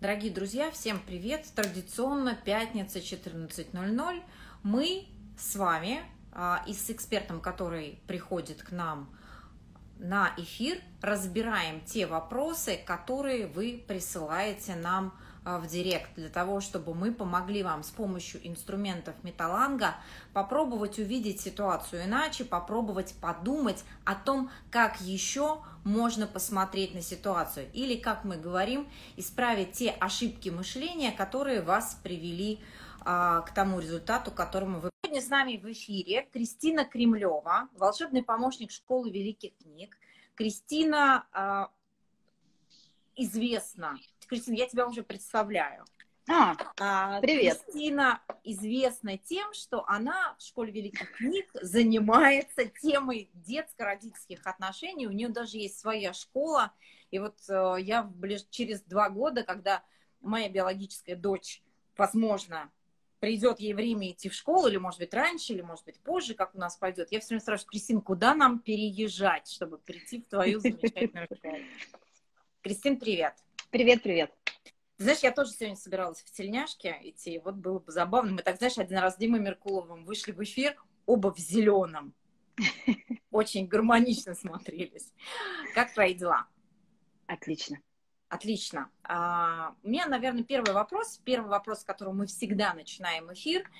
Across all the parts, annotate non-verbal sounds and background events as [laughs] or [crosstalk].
Дорогие друзья, всем привет! Традиционно пятница 14.00. Мы с вами а, и с экспертом, который приходит к нам на эфир, разбираем те вопросы, которые вы присылаете нам в директ для того, чтобы мы помогли вам с помощью инструментов металланга попробовать увидеть ситуацию иначе, попробовать подумать о том, как еще можно посмотреть на ситуацию или, как мы говорим, исправить те ошибки мышления, которые вас привели а, к тому результату, к которому вы. Сегодня с нами в эфире Кристина Кремлева, волшебный помощник школы великих книг. Кристина а, известна Кристина, я тебя уже представляю. А, а, привет. Кристина известна тем, что она в школе великих книг занимается темой детско-родительских отношений. У нее даже есть своя школа. И вот э, я ближ... через два года, когда моя биологическая дочь, возможно, придет ей время идти в школу, или, может быть, раньше, или, может быть, позже, как у нас пойдет, я все время спрашиваю, Кристина, куда нам переезжать, чтобы прийти в твою замечательную школу? Кристин, привет. Привет, привет. знаешь, я тоже сегодня собиралась в тельняшке идти, вот было бы забавно. Мы так, знаешь, один раз с Димой Меркуловым вышли в эфир, оба в зеленом. [laughs] Очень гармонично смотрелись. Как твои дела? Отлично. Отлично. А, у меня, наверное, первый вопрос. Первый вопрос, с которого мы всегда начинаем эфир.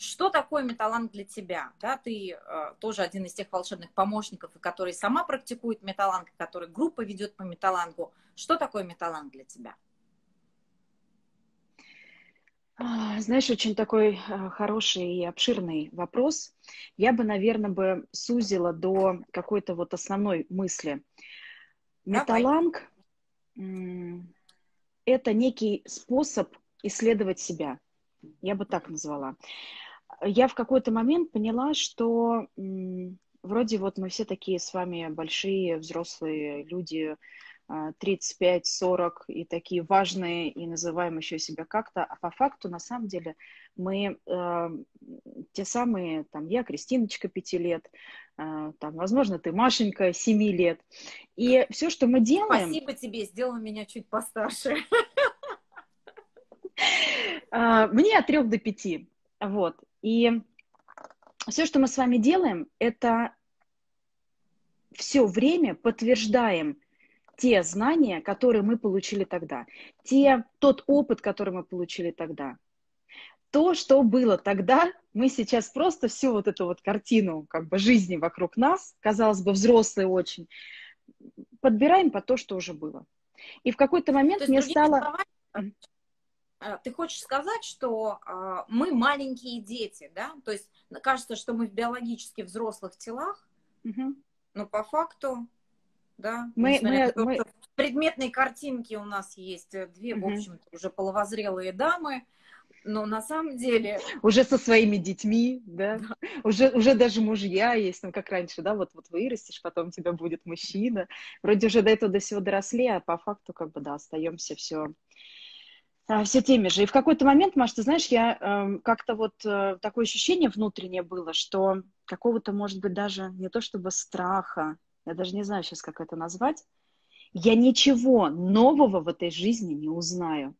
Что такое металланг для тебя? Да, ты э, тоже один из тех волшебных помощников, который сама практикует металланг, который группа ведет по металлангу. Что такое металланг для тебя? А, знаешь, очень такой а, хороший и обширный вопрос. Я бы, наверное, бы сузила до какой-то вот основной мысли. Металланг – это некий способ исследовать себя. Я бы так назвала. Я в какой-то момент поняла, что вроде вот мы все такие с вами большие взрослые люди, 35-40 и такие важные, и называем еще себя как-то, а по факту, на самом деле, мы э, те самые, там, я Кристиночка 5 лет, э, там, возможно, ты Машенька 7 лет, и все, что мы делаем... Спасибо тебе, сделала меня чуть постарше. [laughs] А, мне от 3 до 5, вот, и все, что мы с вами делаем, это все время подтверждаем те знания, которые мы получили тогда, те, тот опыт, который мы получили тогда. То, что было тогда, мы сейчас просто всю вот эту вот картину как бы жизни вокруг нас, казалось бы, взрослые очень, подбираем по то, что уже было. И в какой-то момент мне стало... Словами, ты хочешь сказать, что э, мы маленькие дети, да? То есть кажется, что мы в биологически взрослых телах, угу. но по факту да. Мы, мы, мы... В предметной картинке у нас есть э, две, угу. в общем-то, уже половозрелые дамы, но на самом деле... Уже со своими детьми, да? да. Уже, уже даже мужья есть, ну, как раньше, да, вот, вот вырастешь, потом у тебя будет мужчина. Вроде уже до этого до всего доросли, а по факту, как бы, да, остаемся все а, все теми же. И в какой-то момент, Маш, ты знаешь, я э, как-то вот э, такое ощущение внутреннее было, что какого-то, может быть, даже не то чтобы страха, я даже не знаю сейчас, как это назвать, я ничего нового в этой жизни не узнаю.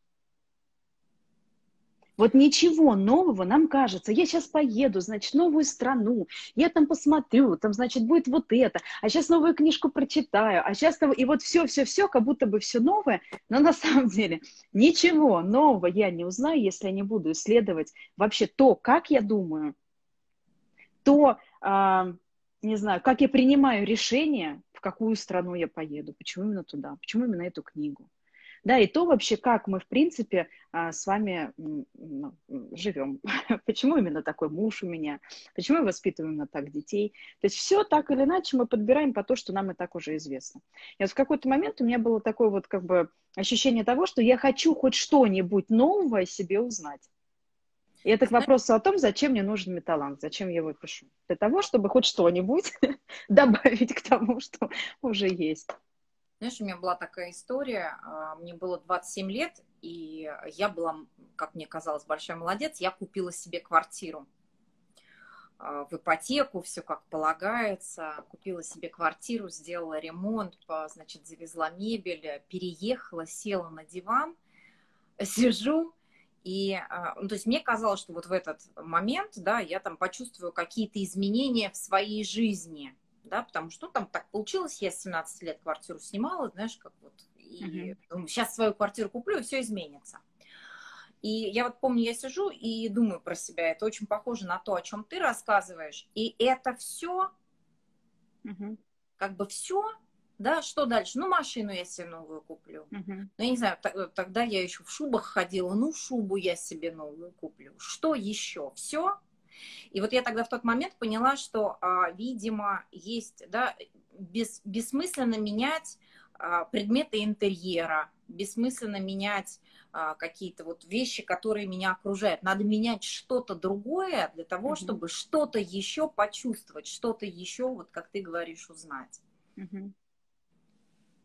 Вот ничего нового нам кажется. Я сейчас поеду, значит, новую страну, я там посмотрю, там, значит, будет вот это, а сейчас новую книжку прочитаю, а сейчас и вот все-все-все, как будто бы все новое, но на самом деле ничего нового я не узнаю, если я не буду исследовать вообще то, как я думаю, то, а, не знаю, как я принимаю решение, в какую страну я поеду, почему именно туда, почему именно эту книгу. Да, и то вообще, как мы, в принципе, а, с вами живем. [laughs] Почему именно такой муж у меня? Почему я воспитываю именно так детей? То есть все так или иначе мы подбираем по то, что нам и так уже известно. И вот в какой-то момент у меня было такое вот как бы ощущение того, что я хочу хоть что-нибудь новое себе узнать. И это к вопросу о том, зачем мне нужен металланг, зачем я его пишу. Для того, чтобы хоть что-нибудь [laughs] добавить к тому, что уже есть. Знаешь, у меня была такая история, а, мне было 27 лет, и я была, как мне казалось, большой молодец, я купила себе квартиру а, в ипотеку, все как полагается, купила себе квартиру, сделала ремонт, значит, завезла мебель, переехала, села на диван [laughs] – сижу, и, а, ну, то есть мне казалось, что вот в этот момент, да, я там почувствую какие-то изменения в своей жизни, да, потому что ну, там так получилось, я с 17 лет квартиру снимала, знаешь, как вот, и uh-huh. сейчас свою квартиру куплю, и все изменится. И я вот помню, я сижу и думаю про себя, это очень похоже на то, о чем ты рассказываешь, и это все, uh-huh. как бы все да, что дальше? Ну, машину я себе новую куплю. Uh-huh. Ну, я не знаю, тогда я еще в шубах ходила, ну, шубу я себе новую куплю. Что еще? Все? И вот я тогда в тот момент поняла, что, а, видимо, есть, да, бес, бессмысленно менять а, предметы интерьера, бессмысленно менять а, какие-то вот вещи, которые меня окружают. Надо менять что-то другое для того, uh-huh. чтобы что-то еще почувствовать, что-то еще, вот как ты говоришь, узнать. Uh-huh.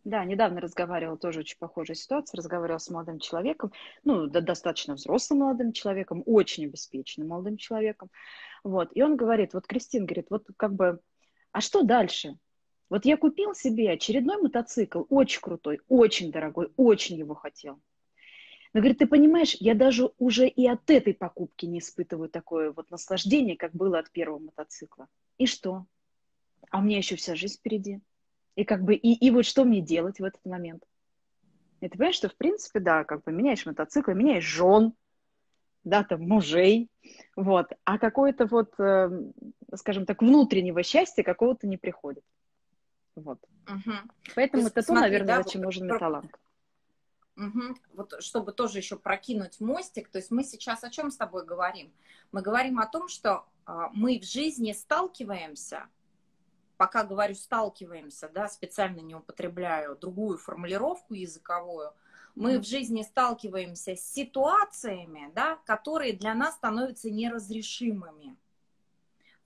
Да, недавно разговаривала, тоже очень похожая ситуация, разговаривала с молодым человеком, ну, да, достаточно взрослым молодым человеком, очень обеспеченным молодым человеком, вот, и он говорит, вот Кристин говорит, вот как бы, а что дальше? Вот я купил себе очередной мотоцикл, очень крутой, очень дорогой, очень его хотел. Но, говорит, ты понимаешь, я даже уже и от этой покупки не испытываю такое вот наслаждение, как было от первого мотоцикла. И что? А у меня еще вся жизнь впереди. И как бы, и, и вот что мне делать в этот момент? И ты понимаешь, что в принципе, да, как бы меняешь мотоцикл, меняешь жен, да, там, мужей, вот, а какое-то вот, э, скажем так, внутреннего счастья какого-то не приходит. Вот. Угу. Поэтому есть, это то, наверное, да, зачем вот, нужен металланг. Угу. Вот чтобы тоже еще прокинуть мостик, то есть мы сейчас о чем с тобой говорим? Мы говорим о том, что э, мы в жизни сталкиваемся пока говорю сталкиваемся, да, специально не употребляю другую формулировку языковую, мы mm-hmm. в жизни сталкиваемся с ситуациями, да, которые для нас становятся неразрешимыми.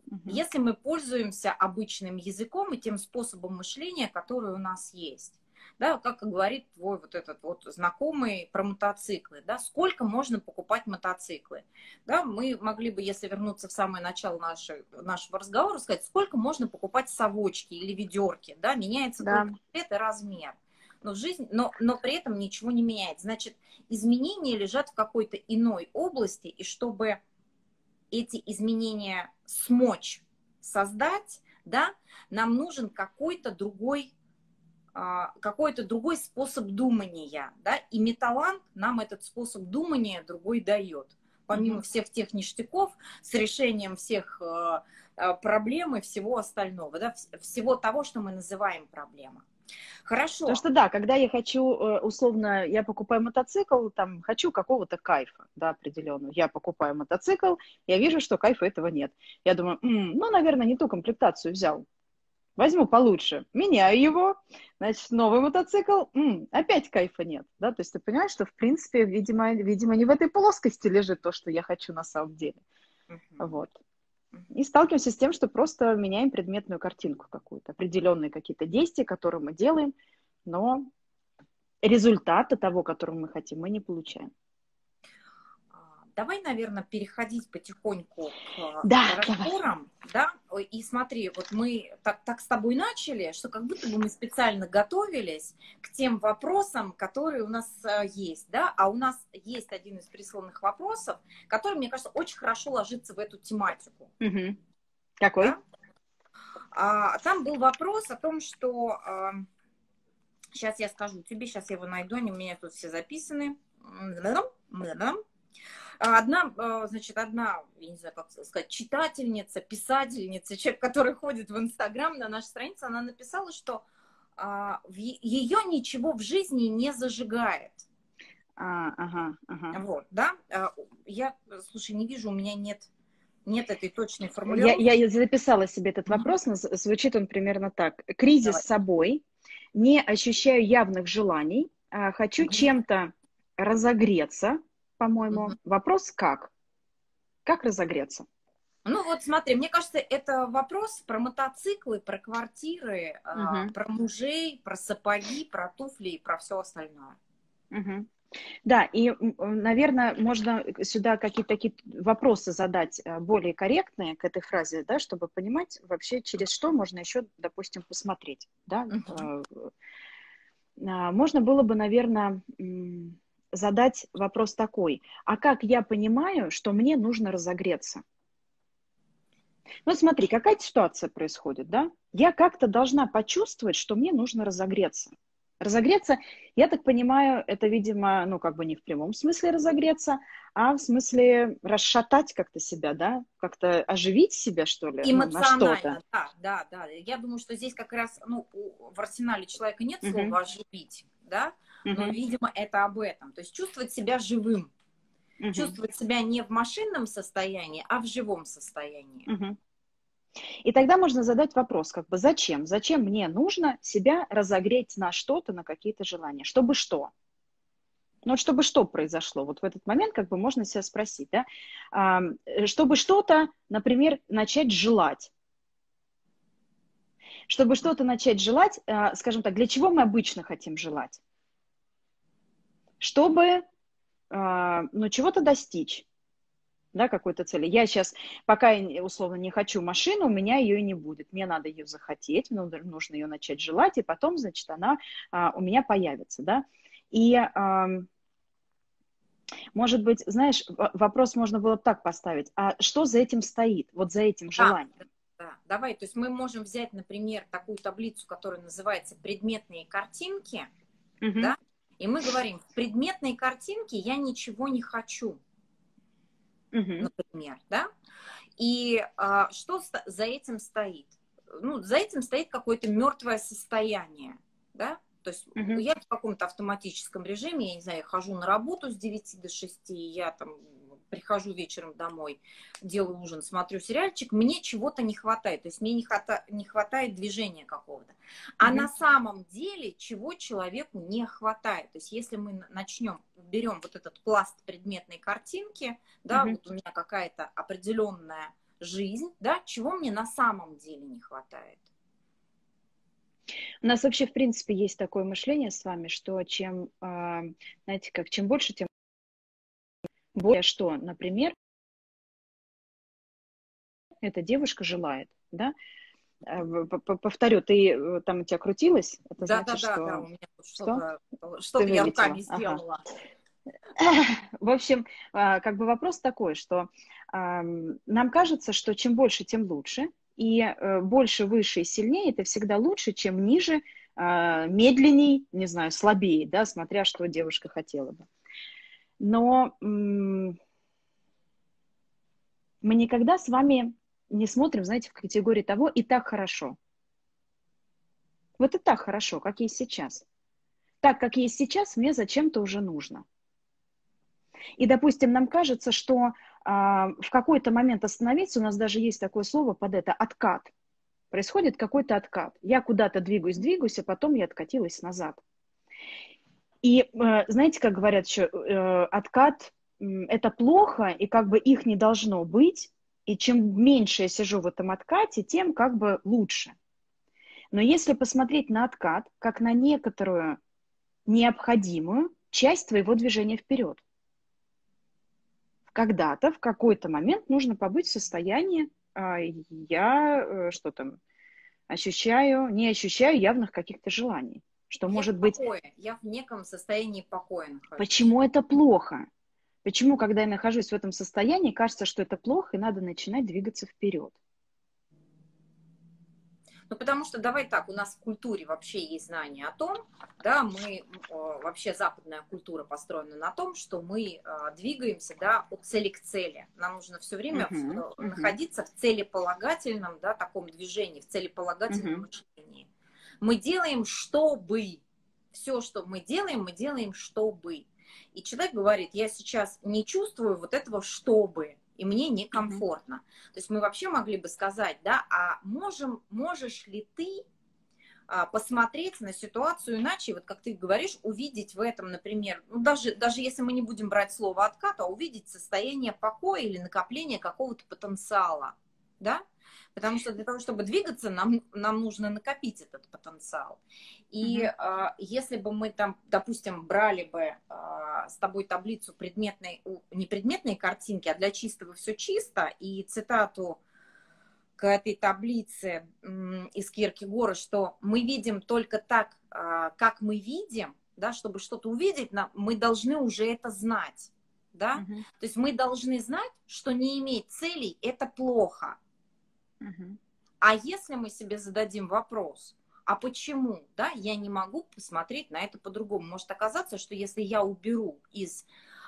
Mm-hmm. Если мы пользуемся обычным языком и тем способом мышления, который у нас есть да, как говорит твой вот этот вот знакомый про мотоциклы, да, сколько можно покупать мотоциклы, да, мы могли бы, если вернуться в самое начало нашей, нашего разговора, сказать, сколько можно покупать совочки или ведерки, да, меняется да. цвет и размер, но, жизнь, но, но при этом ничего не меняется, значит, изменения лежат в какой-то иной области, и чтобы эти изменения смочь создать, да, нам нужен какой-то другой какой-то другой способ думания, да, и металланг нам этот способ думания другой дает. Помимо mm-hmm. всех тех ништяков, с решением всех э, э, проблем и всего остального, да, всего того, что мы называем проблемой. Хорошо. Потому что да, когда я хочу, э, условно, я покупаю мотоцикл, там, хочу какого-то кайфа, да, определенного. Я покупаю мотоцикл, я вижу, что кайфа этого нет. Я думаю, м-м, ну, наверное, не ту комплектацию взял возьму получше, меняю его, значит, новый мотоцикл, м-м, опять кайфа нет, да, то есть ты понимаешь, что, в принципе, видимо, видимо, не в этой плоскости лежит то, что я хочу на самом деле, uh-huh. вот. И сталкиваемся с тем, что просто меняем предметную картинку какую-то, определенные какие-то действия, которые мы делаем, но результата того, которого мы хотим, мы не получаем. Давай, наверное, переходить потихоньку к да, разговорам. Да? И смотри, вот мы так, так с тобой начали, что как будто бы мы специально готовились к тем вопросам, которые у нас э, есть. Да? А у нас есть один из присланных вопросов, который, мне кажется, очень хорошо ложится в эту тематику. Угу. Какой? Да? А, там был вопрос о том, что... Сейчас я скажу тебе, сейчас я его найду, они у меня тут все записаны. Одна, а, значит, одна, я не знаю, как сказать, читательница, писательница, человек, который ходит в Инстаграм на нашу страницу, она написала, что а, ее ничего в жизни не зажигает. А, ага, ага. Вот, да. А, я, слушай, не вижу, у меня нет нет этой точной формулировки. Я, я записала себе этот вопрос, но звучит он примерно так. Кризис Давай. собой, не ощущаю явных желаний, хочу угу. чем-то разогреться, по-моему. Угу. Вопрос как? Как разогреться? Ну вот смотри, мне кажется, это вопрос про мотоциклы, про квартиры, угу. про мужей, про сапоги, про туфли и про все остальное. Угу. Да, и, наверное, можно сюда какие-то такие вопросы задать э, более корректные к этой фразе, да, чтобы понимать вообще, через что можно еще, допустим, посмотреть. Да? Uh-huh. Можно было бы, наверное, задать вопрос такой, а как я понимаю, что мне нужно разогреться? Ну, смотри, какая ситуация происходит, да? Я как-то должна почувствовать, что мне нужно разогреться. Разогреться, я так понимаю, это, видимо, ну, как бы не в прямом смысле разогреться, а в смысле расшатать как-то себя, да? Как-то оживить себя, что ли? Эмоционально, ну, да, да, да. Я думаю, что здесь как раз, ну, в арсенале человека нет слова uh-huh. оживить, да? Но, видимо, это об этом. То есть чувствовать себя живым. Uh-huh. Чувствовать себя не в машинном состоянии, а в живом состоянии. Uh-huh. И тогда можно задать вопрос, как бы, зачем? Зачем мне нужно себя разогреть на что-то, на какие-то желания? Чтобы что? Ну, чтобы что произошло? Вот в этот момент как бы можно себя спросить, да? А, чтобы что-то, например, начать желать. Чтобы что-то начать желать, а, скажем так, для чего мы обычно хотим желать? Чтобы, а, ну, чего-то достичь да, какой-то цели. Я сейчас, пока я условно не хочу машину, у меня ее и не будет. Мне надо ее захотеть, мне нужно ее начать желать, и потом, значит, она а, у меня появится, да. И, а, может быть, знаешь, вопрос можно было так поставить, а что за этим стоит, вот за этим желанием? Да, да, давай, то есть мы можем взять, например, такую таблицу, которая называется «Предметные картинки», угу. да, и мы говорим, в предметной картинке я ничего не хочу угу. например, да? И а, что за этим стоит? Ну, за этим стоит какое-то мертвое состояние, да? То есть угу. я в каком-то автоматическом режиме, я не знаю, я хожу на работу с 9 до 6, я там прихожу вечером домой, делаю ужин, смотрю сериальчик, мне чего-то не хватает. То есть мне не, хвата, не хватает движения какого-то. А mm-hmm. на самом деле чего человеку не хватает. То есть если мы начнем, берем вот этот пласт предметной картинки, да, mm-hmm. вот у меня какая-то определенная жизнь, да, чего мне на самом деле не хватает. У нас вообще, в принципе, есть такое мышление с вами, что чем, а, знаете, как чем больше, тем более что, например, эта девушка желает, да, э, Повторю, ты э, там у тебя крутилась? Это да, значит, да, что... да, у меня что? Что, я руками сделала? [laughs] В общем, а, как бы вопрос такой, что нам кажется, что чем больше, тем лучше, и э, больше, выше и сильнее это всегда лучше, чем ниже, а, медленней, не знаю, слабее, да, смотря что девушка хотела бы но мы никогда с вами не смотрим, знаете, в категории того «и так хорошо». Вот и так хорошо, как есть сейчас. Так, как есть сейчас, мне зачем-то уже нужно. И, допустим, нам кажется, что а, в какой-то момент остановиться, у нас даже есть такое слово под это «откат». Происходит какой-то откат. Я куда-то двигаюсь, двигаюсь, а потом я откатилась назад. И э, знаете, как говорят еще, э, откат это плохо, и как бы их не должно быть, и чем меньше я сижу в этом откате, тем как бы лучше. Но если посмотреть на откат, как на некоторую необходимую часть твоего движения вперед, когда-то, в какой-то момент нужно побыть в состоянии, а, я э, что там, ощущаю, не ощущаю явных каких-то желаний что я может быть... Я в неком состоянии покоя нахожусь. Почему это плохо? Почему, когда я нахожусь в этом состоянии, кажется, что это плохо, и надо начинать двигаться вперед? Ну, потому что, давай так, у нас в культуре вообще есть знание о том, да, мы, вообще западная культура построена на том, что мы а, двигаемся, да, от цели к цели. Нам нужно все время uh-huh, в, uh-huh. находиться в целеполагательном, да, таком движении, в целеполагательном uh-huh. мышлении. Мы делаем, чтобы. Все, что мы делаем, мы делаем, чтобы. И человек говорит, я сейчас не чувствую вот этого чтобы, и мне некомфортно. Mm-hmm. То есть мы вообще могли бы сказать, да, а можем, можешь ли ты а, посмотреть на ситуацию иначе, вот как ты говоришь, увидеть в этом, например, ну даже, даже если мы не будем брать слово откат, а увидеть состояние покоя или накопления какого-то потенциала, да, Потому что для того, чтобы двигаться, нам, нам нужно накопить этот потенциал. И угу. а, если бы мы там, допустим, брали бы а, с тобой таблицу предметной, не предметной картинки, а для чистого все чисто, и цитату к этой таблице из Киркегора, что мы видим только так, а, как мы видим, да, чтобы что-то увидеть, мы должны уже это знать, да, uh-huh. то есть мы должны знать, что не иметь целей – это плохо. Uh-huh. А если мы себе зададим вопрос, а почему, да, я не могу посмотреть на это по-другому, может оказаться, что если я уберу из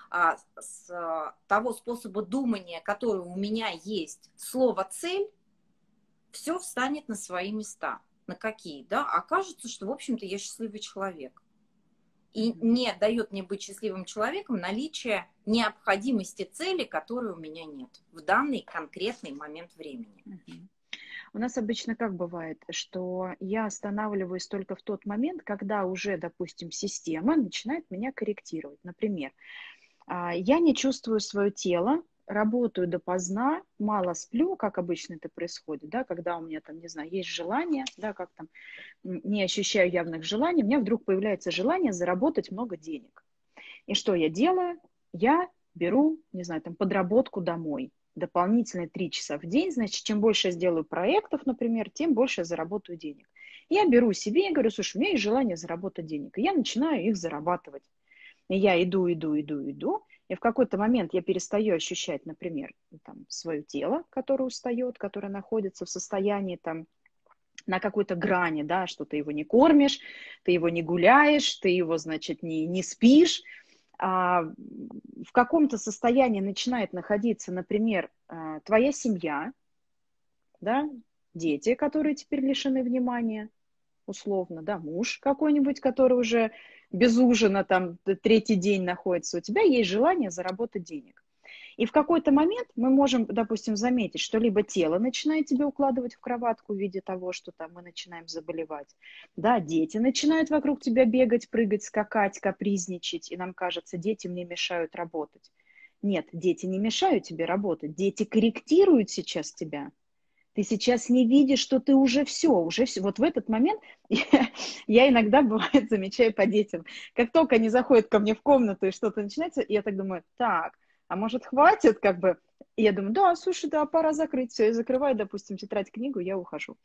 а, с, а, того способа думания, который у меня есть, слово цель, все встанет на свои места. На какие, да? Окажется, что, в общем-то, я счастливый человек. И не дает мне быть счастливым человеком наличие необходимости цели, которой у меня нет в данный конкретный момент времени. У нас обычно как бывает, что я останавливаюсь только в тот момент, когда уже, допустим, система начинает меня корректировать. Например, а, я не чувствую свое тело, работаю допоздна, мало сплю, как обычно это происходит, да, когда у меня там, не знаю, есть желание, да, как там, не ощущаю явных желаний, у меня вдруг появляется желание заработать много денег. И что я делаю? Я беру, не знаю, там, подработку домой, дополнительные три часа в день, значит, чем больше я сделаю проектов, например, тем больше я заработаю денег. Я беру себе и говорю, слушай, у меня есть желание заработать денег, и я начинаю их зарабатывать. И я иду, иду, иду, иду, и в какой-то момент я перестаю ощущать, например, там, свое тело, которое устает, которое находится в состоянии там, на какой-то грани, да, что ты его не кормишь, ты его не гуляешь, ты его, значит, не, не спишь, а в каком-то состоянии начинает находиться, например, а, твоя семья, да, дети, которые теперь лишены внимания, условно, да, муж какой-нибудь, который уже без ужина там третий день находится, у тебя есть желание заработать денег. И в какой-то момент мы можем, допустим, заметить, что либо тело начинает тебя укладывать в кроватку в виде того, что там мы начинаем заболевать, да, дети начинают вокруг тебя бегать, прыгать, скакать, капризничать, и нам кажется, дети мне мешают работать. Нет, дети не мешают тебе работать, дети корректируют сейчас тебя. Ты сейчас не видишь, что ты уже все, уже все. Вот в этот момент [laughs] я, я иногда, бывает, замечаю по детям. Как только они заходят ко мне в комнату и что-то начинается, я так думаю, так, а может хватит, как бы. И я думаю, да, слушай, да, пора закрыть все. И закрываю, допустим, тетрадь, книгу, я ухожу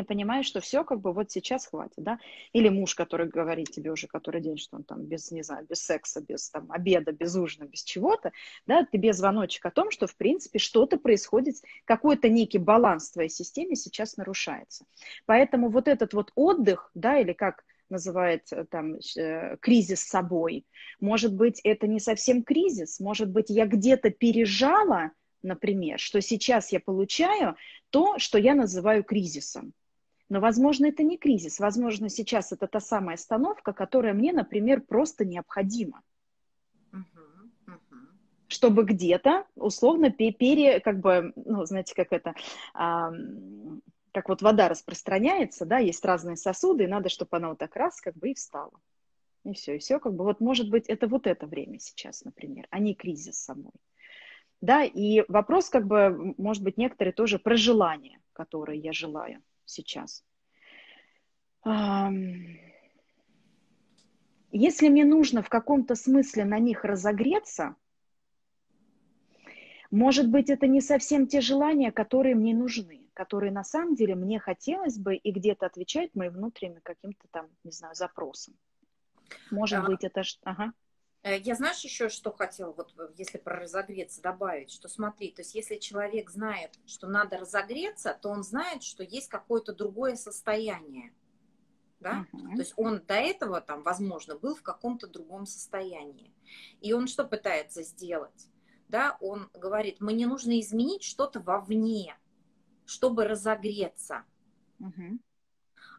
и понимаешь, что все как бы вот сейчас хватит, да, или муж, который говорит тебе уже который день, что он там без, не знаю, без секса, без там обеда, без ужина, без чего-то, да, тебе звоночек о том, что в принципе что-то происходит, какой-то некий баланс в твоей системе сейчас нарушается. Поэтому вот этот вот отдых, да, или как называет там э, кризис собой, может быть, это не совсем кризис, может быть, я где-то пережала, например, что сейчас я получаю то, что я называю кризисом. Но, возможно, это не кризис. Возможно, сейчас это та самая остановка, которая мне, например, просто необходима. Чтобы где-то, условно, пере, как бы, ну, знаете, как это, а, как вот вода распространяется, да, есть разные сосуды, и надо, чтобы она вот так раз, как бы, и встала. И все, и все, как бы, вот, может быть, это вот это время сейчас, например, а не кризис самой. Да, и вопрос, как бы, может быть, некоторые тоже про желания, которые я желаю сейчас. Если мне нужно в каком-то смысле на них разогреться, может быть, это не совсем те желания, которые мне нужны, которые на самом деле мне хотелось бы и где-то отвечать моим внутренним каким-то там, не знаю, запросам. Может а, быть, это... Ага. Э, я знаешь еще, что хотела, вот э, если про разогреться добавить, что смотри, то есть если человек знает, что надо разогреться, то он знает, что есть какое-то другое состояние. Да? Uh-huh. То есть он до этого там, возможно, был в каком-то другом состоянии. И он что пытается сделать? Да, он говорит, мне нужно изменить что-то вовне, чтобы разогреться. Uh-huh.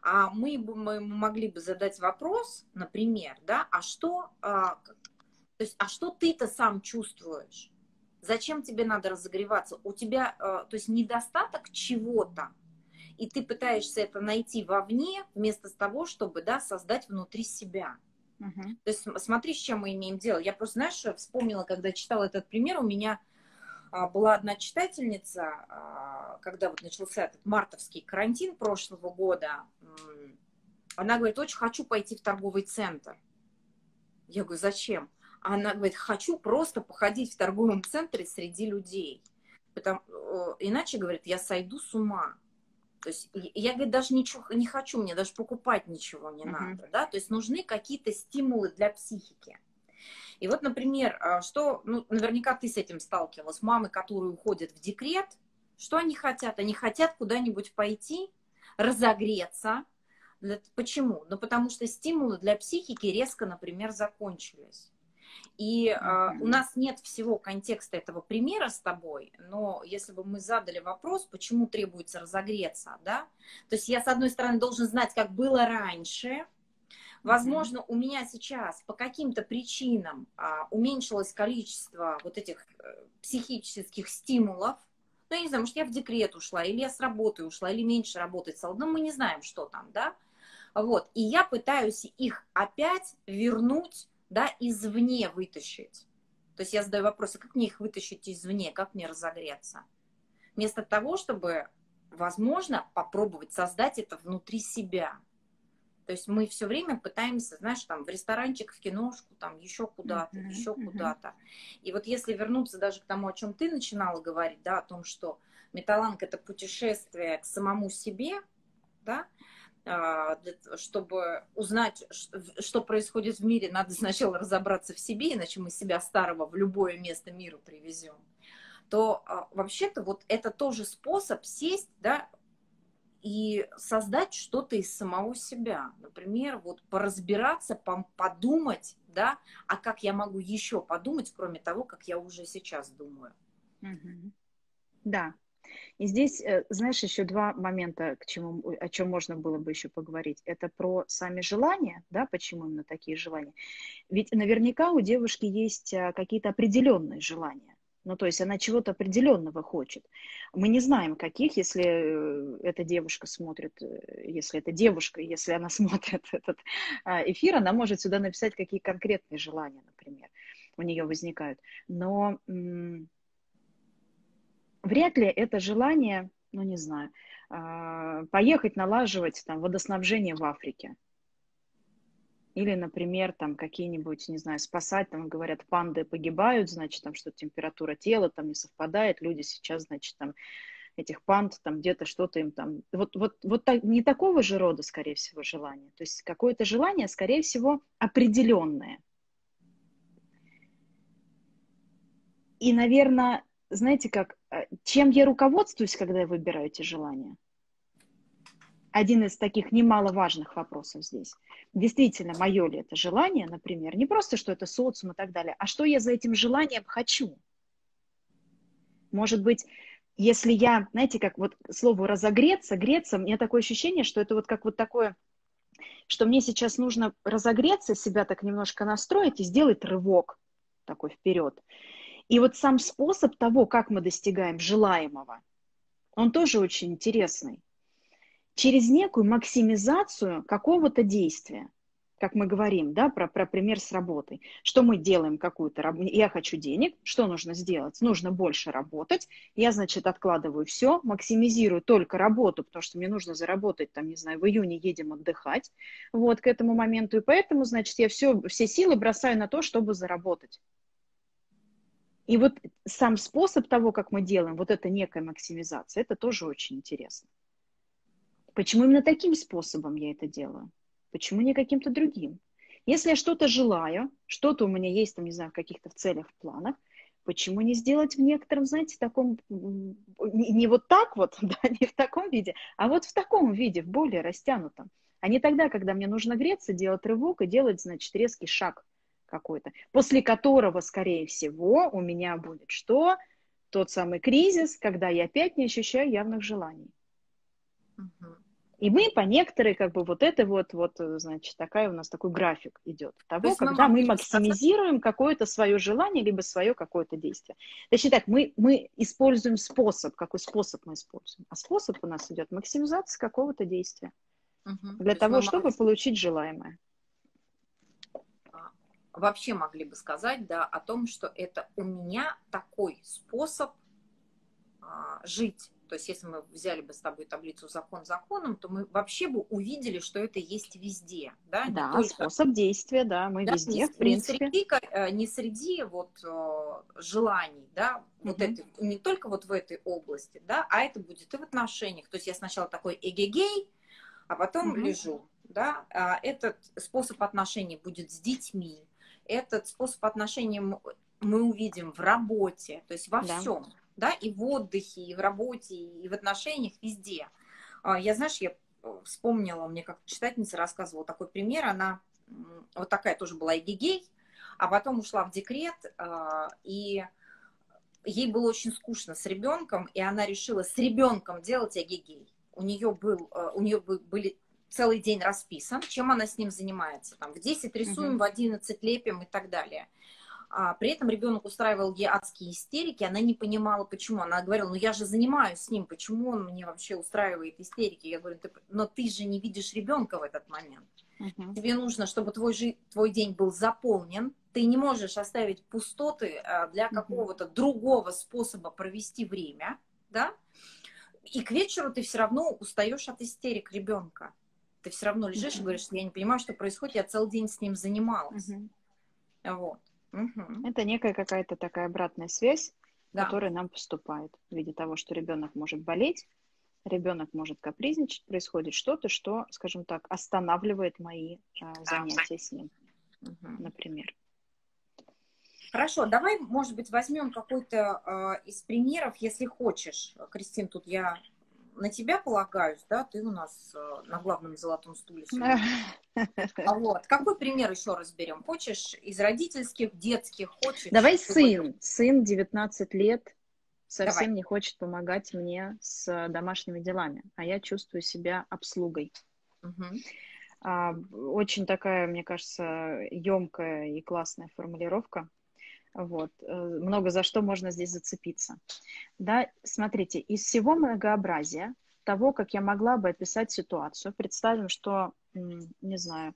А мы, мы могли бы задать вопрос, например, да, а что, а, то есть, а что ты-то сам чувствуешь? Зачем тебе надо разогреваться? У тебя, э, то есть, недостаток чего-то, и ты пытаешься это найти вовне, вместо того, чтобы, да, создать внутри себя. Uh-huh. То есть, смотри, с чем мы имеем дело. Я просто, знаешь, вспомнила, когда читала этот пример, у меня а, была одна читательница, а, когда вот начался этот мартовский карантин прошлого года, она говорит, очень хочу пойти в торговый центр. Я говорю, зачем? Она говорит, хочу просто походить в торговом центре среди людей. Потому, иначе, говорит, я сойду с ума. То есть я, говорит, даже ничего не хочу, мне даже покупать ничего не uh-huh. надо, да, то есть нужны какие-то стимулы для психики. И вот, например, а, что, ну, наверняка ты с этим сталкивалась, мамы, которые уходят в декрет, что они хотят? Они хотят куда-нибудь пойти, разогреться. Почему? Ну, потому что стимулы для психики резко, например, закончились. И э, у нас нет всего контекста этого примера с тобой, но если бы мы задали вопрос, почему требуется разогреться, да, то есть я, с одной стороны, должен знать, как было раньше, Возможно, у меня сейчас по каким-то причинам а, уменьшилось количество вот этих а, психических стимулов. Ну, я не знаю, может, я в декрет ушла, или я с работы ушла, или меньше работать стала. Но мы не знаем, что там, да. Вот. И я пытаюсь их опять вернуть да, извне вытащить. То есть я задаю вопросы, как мне их вытащить извне, как мне разогреться. Вместо того, чтобы, возможно, попробовать создать это внутри себя. То есть мы все время пытаемся, знаешь, там в ресторанчик, в киношку, там еще куда-то, uh-huh, еще uh-huh. куда-то. И вот если вернуться даже к тому, о чем ты начинала говорить, да, о том, что металланг это путешествие к самому себе, да, чтобы узнать, что происходит в мире, надо сначала разобраться в себе, иначе мы себя старого в любое место мира привезем, то а, вообще-то вот это тоже способ сесть, да, и создать что-то из самого себя. Например, вот поразбираться, подумать, да, а как я могу еще подумать, кроме того, как я уже сейчас думаю. Да, и здесь, э, знаешь, еще два момента, к чему, о чем можно было бы еще поговорить. Это про сами желания, да, почему именно такие желания. Ведь наверняка у девушки есть э, какие-то определенные желания. Ну, то есть она чего-то определенного хочет. Мы не знаем, каких, если э, эта девушка смотрит, если эта девушка, если она [laughs] смотрит этот а, эфир, она может сюда написать, какие конкретные желания, например, у нее возникают. Но вряд ли это желание, ну не знаю, а, поехать налаживать там водоснабжение в Африке. Или, например, там какие-нибудь, не знаю, спасать, там говорят, панды погибают, значит, там что температура тела там не совпадает, люди сейчас, значит, там этих панд, там где-то что-то им там... Вот, вот, вот так, не такого же рода, скорее всего, желание. То есть какое-то желание, скорее всего, определенное. И, наверное, знаете как, чем я руководствуюсь, когда я выбираю эти желания? Один из таких немаловажных вопросов здесь. Действительно, мое ли это желание, например, не просто, что это социум и так далее, а что я за этим желанием хочу? Может быть, если я, знаете, как вот слово разогреться, греться, меня такое ощущение, что это вот как вот такое, что мне сейчас нужно разогреться, себя так немножко настроить и сделать рывок такой вперед. И вот сам способ того, как мы достигаем желаемого, он тоже очень интересный. Через некую максимизацию какого-то действия, как мы говорим, да, про, про пример с работой. Что мы делаем какую-то работу? Я хочу денег, что нужно сделать? Нужно больше работать. Я, значит, откладываю все, максимизирую только работу, потому что мне нужно заработать, там, не знаю, в июне едем отдыхать, вот, к этому моменту. И поэтому, значит, я все, все силы бросаю на то, чтобы заработать. И вот сам способ того, как мы делаем, вот это некая максимизация, это тоже очень интересно. Почему именно таким способом я это делаю? Почему не каким-то другим? Если я что-то желаю, что-то у меня есть, там, не знаю, в каких-то целях, в планах, почему не сделать в некотором, знаете, таком, не, не вот так вот, [laughs] да, не в таком виде, а вот в таком виде, в более растянутом. А не тогда, когда мне нужно греться, делать рывок и делать, значит, резкий шаг какой-то, после которого, скорее всего, у меня будет что? Тот самый кризис, когда я опять не ощущаю явных желаний. Угу. И мы по некоторой, как бы вот это вот, вот, значит, такая у нас такой график идет того, когда мы максимизируем какое-то свое желание, либо свое какое-то действие. Точнее так, мы, мы используем способ, какой способ мы используем. А способ у нас идет максимизация какого-то действия. Угу. Для То того, чтобы получить желаемое вообще могли бы сказать, да, о том, что это у меня такой способ а, жить, то есть если мы взяли бы с тобой таблицу закон законом, то мы вообще бы увидели, что это есть везде. Да, да только... способ действия, да, мы да, везде, не, в принципе. Не среди, э, не среди вот э, желаний, да, mm-hmm. вот это, не только вот в этой области, да, а это будет и в отношениях. То есть я сначала такой эгегей, а потом mm-hmm. лежу, да. А этот способ отношений будет с детьми, этот способ отношений мы увидим в работе, то есть во да. всем да, и в отдыхе, и в работе, и в отношениях, везде. А, я, знаешь, я э, вспомнила, мне как читательница рассказывала такой пример, она вот такая тоже была эгегей, а потом ушла в декрет, а, и ей было очень скучно с ребенком, и она решила с ребенком делать эгегей. У нее, был, э, у нее были целый день расписан, чем она с ним занимается. Там, в 10 рисуем, угу. в 11 лепим и так далее. А при этом ребенок устраивал ей адские истерики, она не понимала, почему. Она говорила, ну я же занимаюсь с ним, почему он мне вообще устраивает истерики? Я говорю, ты, но ты же не видишь ребенка в этот момент. Uh-huh. Тебе нужно, чтобы твой, жи- твой день был заполнен. Ты не можешь оставить пустоты а, для какого-то uh-huh. другого способа провести время, да? И к вечеру ты все равно устаешь от истерик ребенка. Ты все равно лежишь uh-huh. и говоришь, я не понимаю, что происходит, я целый день с ним занималась. Uh-huh. Вот. Угу. Это некая какая-то такая обратная связь, да. которая нам поступает в виде того, что ребенок может болеть, ребенок может капризничать, происходит что-то, что, скажем так, останавливает мои а, занятия с ним, угу. например. Хорошо, давай, может быть, возьмем какой-то э, из примеров, если хочешь. Кристин, тут я на тебя полагаюсь, да, ты у нас э, на главном золотом стуле [laughs] А вот, какой пример еще разберем? Хочешь из родительских, детских, хочешь? Давай сын, сын 19 лет, совсем Давай. не хочет помогать мне с домашними делами, а я чувствую себя обслугой. Угу. А, очень такая, мне кажется, емкая и классная формулировка. Вот. Э, много за что можно здесь зацепиться. Да, смотрите, из всего многообразия того, как я могла бы описать ситуацию, представим, что, не знаю,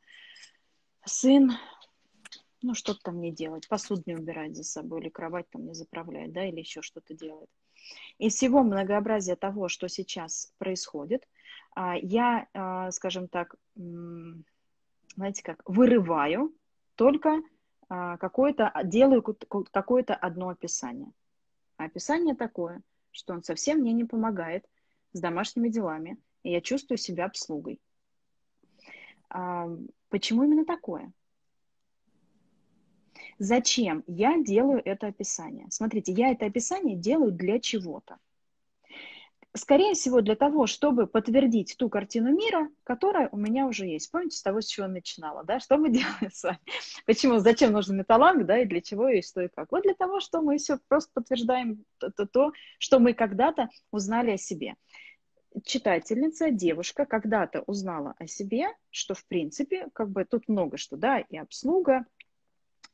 сын, ну, что-то там не делать, посуду не убирать за собой, или кровать там не заправлять, да, или еще что-то делает. Из всего многообразия того, что сейчас происходит, а, я, а, скажем так, знаете как, вырываю только какое-то, делаю какое-то одно описание. А описание такое, что он совсем мне не помогает с домашними делами, и я чувствую себя обслугой. А, почему именно такое? Зачем я делаю это описание? Смотрите, я это описание делаю для чего-то скорее всего, для того, чтобы подтвердить ту картину мира, которая у меня уже есть. Помните, с того, с чего начинала, да? Что мы [laughs] делаем с вами? Почему, зачем нужен металланг, да, и для чего и что и как? Вот для того, что мы все просто подтверждаем то, то, то что мы когда-то узнали о себе. Читательница, девушка когда-то узнала о себе, что, в принципе, как бы тут много что, да, и обслуга,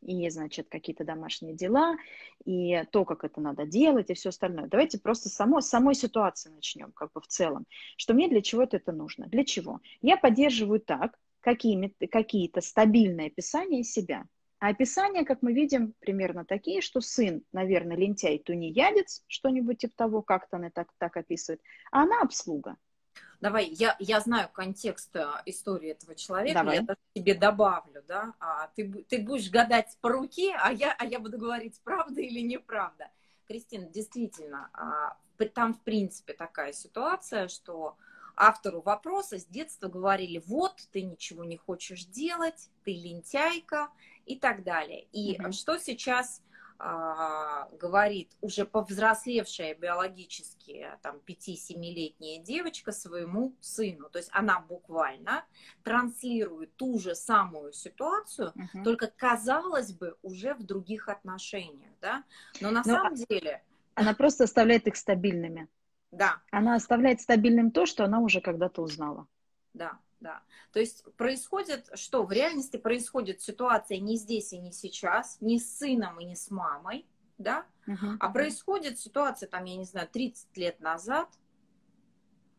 и, значит, какие-то домашние дела, и то, как это надо делать, и все остальное. Давайте просто само, самой ситуации начнем, как бы в целом. Что мне для чего это нужно? Для чего? Я поддерживаю так, какие, какие-то стабильные описания себя. А описания, как мы видим, примерно такие, что сын, наверное, лентяй, тунеядец, что-нибудь типа того, как-то она так, так описывает, а она обслуга. Давай, я, я знаю контекст э, истории этого человека, Давай. я даже тебе добавлю, да, а ты, ты будешь гадать по руке, а я, а я буду говорить, правда или неправда. Кристина, действительно, а, там, в принципе, такая ситуация, что автору вопроса с детства говорили, вот, ты ничего не хочешь делать, ты лентяйка и так далее. И угу. что сейчас а, говорит уже повзрослевшая биологически там 5-7-летняя девочка своему сыну. То есть она буквально транслирует ту же самую ситуацию, угу. только казалось бы уже в других отношениях, да. Но на Но самом деле она просто оставляет их стабильными. Да. Она оставляет стабильным то, что она уже когда-то узнала. Да да. То есть происходит что? В реальности происходит ситуация не здесь и не сейчас, не с сыном и не с мамой, да, uh-huh. а происходит ситуация, там, я не знаю, 30 лет назад,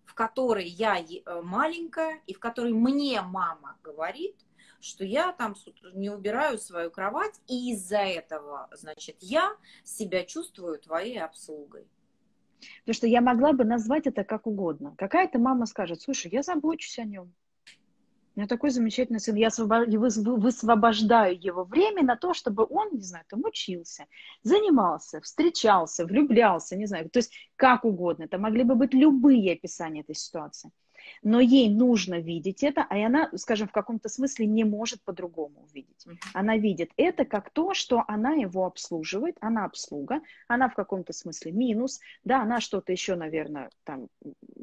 в которой я э, маленькая, и в которой мне мама говорит, что я там не убираю свою кровать, и из-за этого, значит, я себя чувствую твоей обслугой. Потому что я могла бы назвать это как угодно. Какая-то мама скажет, слушай, я забочусь о нем. У меня такой замечательный сын. Я высвобождаю его время на то, чтобы он, не знаю, там учился, занимался, встречался, влюблялся, не знаю. То есть как угодно. Это могли бы быть любые описания этой ситуации но ей нужно видеть это, а она, скажем, в каком-то смысле не может по-другому увидеть. Она видит это как то, что она его обслуживает, она обслуга, она в каком-то смысле минус, да, она что-то еще, наверное, там,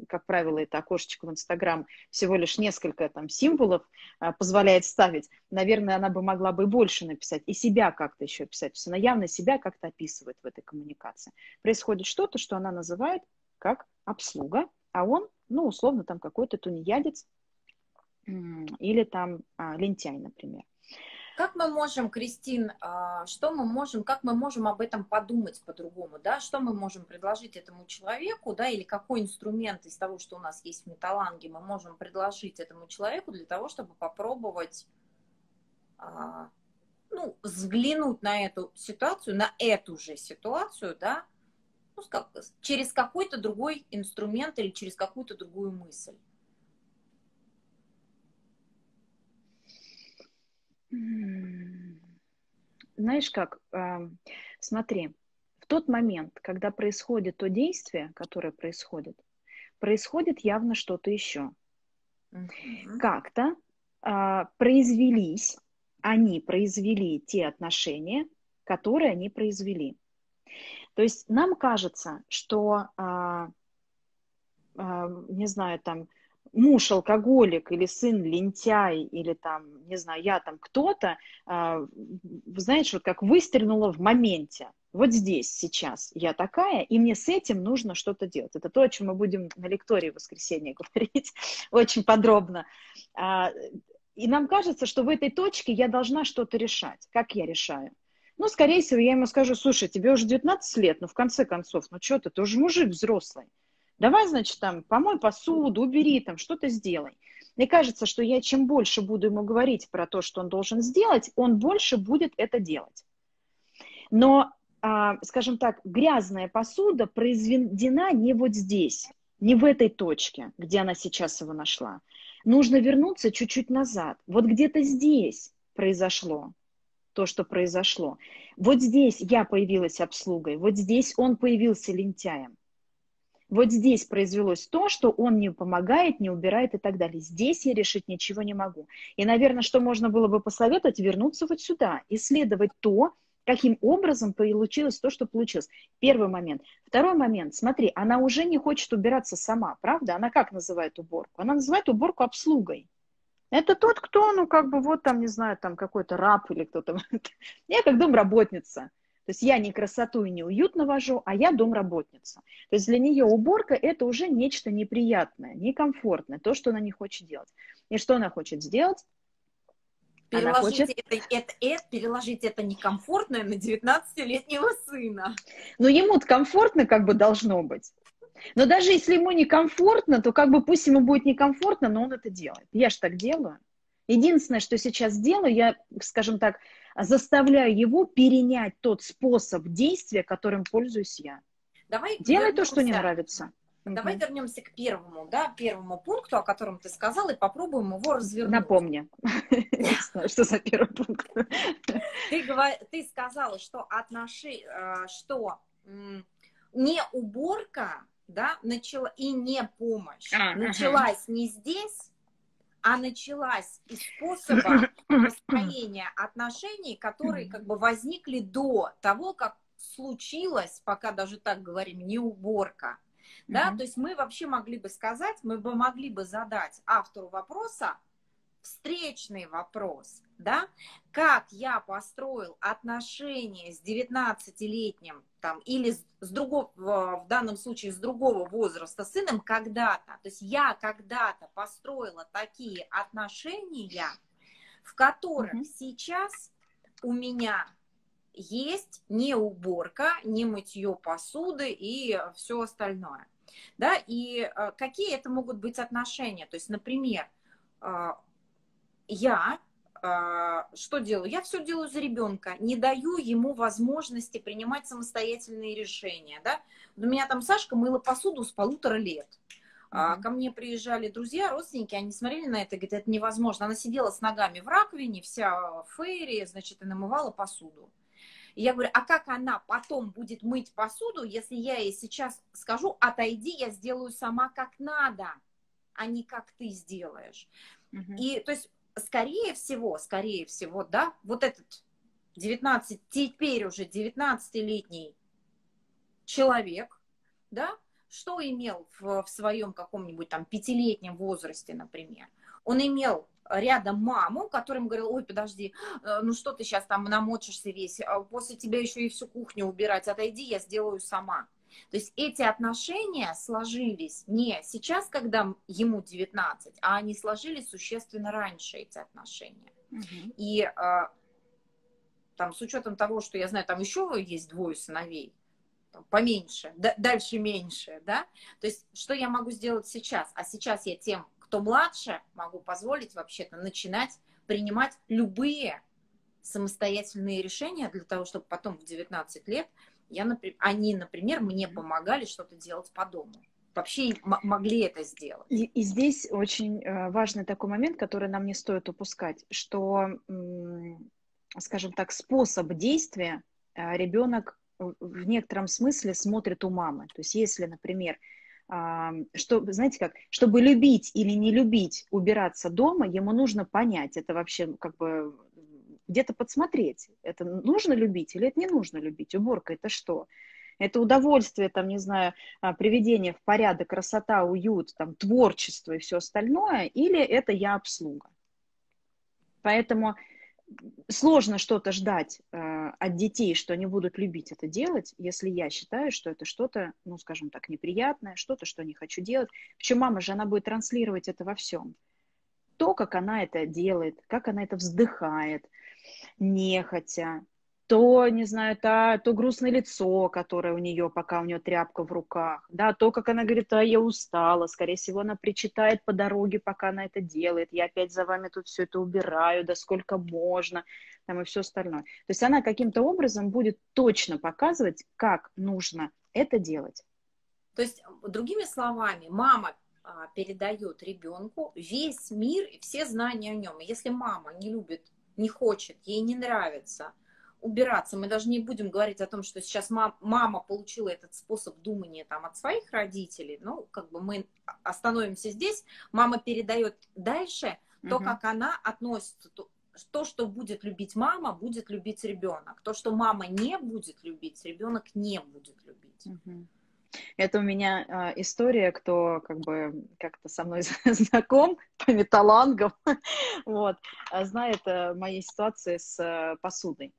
как правило, это окошечко в Инстаграм всего лишь несколько там символов а, позволяет ставить, наверное, она бы могла бы больше написать, и себя как-то еще описать, то есть она явно себя как-то описывает в этой коммуникации. Происходит что-то, что она называет как обслуга, а он ну, условно, там какой-то тунеядец или там а, лентяй, например. Как мы можем, Кристин, а, что мы можем, как мы можем об этом подумать по-другому, да, что мы можем предложить этому человеку, да, или какой инструмент из того, что у нас есть в металланге, мы можем предложить этому человеку для того, чтобы попробовать, а, ну, взглянуть на эту ситуацию, на эту же ситуацию, да, ну, как, через какой-то другой инструмент или через какую-то другую мысль. Знаешь как, смотри, в тот момент, когда происходит то действие, которое происходит, происходит явно что-то еще. Mm-hmm. Как-то а, произвелись, они произвели те отношения, которые они произвели. То есть нам кажется, что, а, а, не знаю, там, муж алкоголик или сын лентяй или там, не знаю, я там кто-то, а, знаешь, вот как выстрелнула в моменте. Вот здесь, сейчас я такая, и мне с этим нужно что-то делать. Это то, о чем мы будем на лектории в воскресенье [laughs] говорить очень подробно. А, и нам кажется, что в этой точке я должна что-то решать. Как я решаю? Ну, скорее всего, я ему скажу, слушай, тебе уже 19 лет, ну, в конце концов, ну, что ты, ты уже мужик взрослый. Давай, значит, там, помой посуду, убери, там, что-то сделай. Мне кажется, что я чем больше буду ему говорить про то, что он должен сделать, он больше будет это делать. Но, а, скажем так, грязная посуда произведена не вот здесь, не в этой точке, где она сейчас его нашла. Нужно вернуться чуть-чуть назад. Вот где-то здесь произошло то, что произошло. Вот здесь я появилась обслугой, вот здесь он появился лентяем. Вот здесь произвелось то, что он не помогает, не убирает и так далее. Здесь я решить ничего не могу. И, наверное, что можно было бы посоветовать, вернуться вот сюда, исследовать то, каким образом получилось то, что получилось. Первый момент. Второй момент. Смотри, она уже не хочет убираться сама, правда? Она как называет уборку? Она называет уборку обслугой. Это тот, кто, ну, как бы, вот там, не знаю, там какой-то раб или кто-то. [laughs] Я как домработница. То есть я не красоту и не уют навожу, а я домработница. То есть для нее уборка – это уже нечто неприятное, некомфортное, то, что она не хочет делать. И что она хочет сделать? Переложить, хочет... это, это, это, переложить это некомфортное на 19-летнего сына. Но ему-то комфортно как бы должно быть. Но даже если ему некомфортно, то как бы пусть ему будет некомфортно, но он это делает. Я же так делаю. Единственное, что сейчас делаю, я, скажем так, заставляю его перенять тот способ действия, которым пользуюсь я. Давай Делай то, что не нравится. Давай угу. вернемся к первому, да, первому пункту, о котором ты сказал, и попробуем его развернуть. Напомни, [laughs] что за первый пункт. Ты сказала, что отноши, э, что не уборка да, начала, и не помощь, а, началась ага. не здесь, а началась из способа построения отношений, которые как бы возникли до того, как случилась, пока даже так говорим, не уборка. Да, mm то есть мы вообще могли бы сказать, мы бы могли бы задать автору вопроса встречный вопрос, да, как я построил отношения с 19-летним там, или с, с другого, в данном случае с другого возраста сыном когда-то. То есть я когда-то построила такие отношения, в которых mm-hmm. сейчас у меня есть не уборка, не мытье посуды и все остальное. Да, и э, какие это могут быть отношения? То есть, например, э, я что делаю? Я все делаю за ребенка, не даю ему возможности принимать самостоятельные решения. Да? У меня там Сашка мыла посуду с полутора лет. Mm-hmm. Ко мне приезжали друзья, родственники, они смотрели на это и говорят, это невозможно. Она сидела с ногами в раковине, вся в фейре, значит, и намывала посуду. И я говорю, а как она потом будет мыть посуду, если я ей сейчас скажу, отойди, я сделаю сама как надо, а не как ты сделаешь. Mm-hmm. И то есть скорее всего, скорее всего, да, вот этот 19, теперь уже 19-летний человек, да, что имел в, в своем каком-нибудь там пятилетнем возрасте, например? Он имел рядом маму, которая ему говорила, ой, подожди, э, ну что ты сейчас там намочишься весь, а после тебя еще и всю кухню убирать, отойди, я сделаю сама. То есть эти отношения сложились не сейчас, когда ему 19, а они сложились существенно раньше, эти отношения. Угу. И а, там с учетом того, что я знаю, там еще есть двое сыновей, там, поменьше, да, дальше меньше, да. То есть что я могу сделать сейчас? А сейчас я тем, кто младше, могу позволить вообще-то начинать принимать любые самостоятельные решения для того, чтобы потом в 19 лет я, например, они, например, мне помогали что-то делать по дому. Вообще могли это сделать. И, и здесь очень э, важный такой момент, который нам не стоит упускать, что, скажем так, способ действия э, ребенок в некотором смысле смотрит у мамы. То есть если, например, что, знаете как, чтобы любить или не любить убираться дома, ему нужно понять, это вообще как бы где-то подсмотреть, это нужно любить или это не нужно любить. Уборка это что? Это удовольствие, там, не знаю, а, приведение в порядок, красота, уют, там, творчество и все остальное, или это я обслуга. Поэтому сложно что-то ждать э, от детей, что они будут любить это делать, если я считаю, что это что-то, ну, скажем так, неприятное, что-то, что не хочу делать. Причем мама же, она будет транслировать это во всем. То, как она это делает, как она это вздыхает, нехотя, то, не знаю, то, то грустное лицо, которое у нее, пока у нее тряпка в руках, да, то, как она говорит, а я устала, скорее всего, она причитает по дороге, пока она это делает, я опять за вами тут все это убираю, да сколько можно, там и все остальное. То есть она каким-то образом будет точно показывать, как нужно это делать. То есть, другими словами, мама а, передает ребенку весь мир и все знания о нем. Если мама не любит не хочет, ей не нравится убираться. Мы даже не будем говорить о том, что сейчас мам, мама получила этот способ думания там, от своих родителей. Ну, как бы мы остановимся здесь. Мама передает дальше то, угу. как она относится, то, то, что будет любить мама, будет любить ребенок. То, что мама не будет любить, ребенок не будет любить. Угу. Это у меня э, история, кто как бы как-то со мной [laughs] знаком по металлангам, [laughs] вот, а знает э, мои ситуации с э, посудой.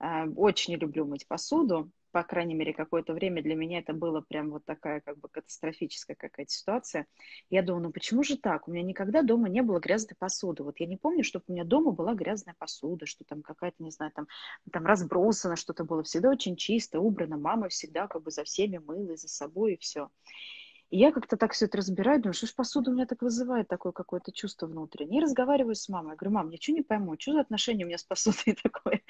Э, очень люблю мыть посуду, по крайней мере, какое-то время для меня это было прям вот такая как бы катастрофическая какая-то ситуация. Я думаю, ну почему же так? У меня никогда дома не было грязной посуды. Вот я не помню, чтобы у меня дома была грязная посуда, что там какая-то, не знаю, там, там разбросано что-то было. Всегда очень чисто, убрано. Мама всегда как бы за всеми мыла и за собой, и все. И я как-то так все это разбираю, думаю, что ж посуда у меня так вызывает такое какое-то чувство внутреннее. И разговариваю с мамой. Говорю, мам, я что не пойму, что за отношение у меня с посудой [laughs] такое?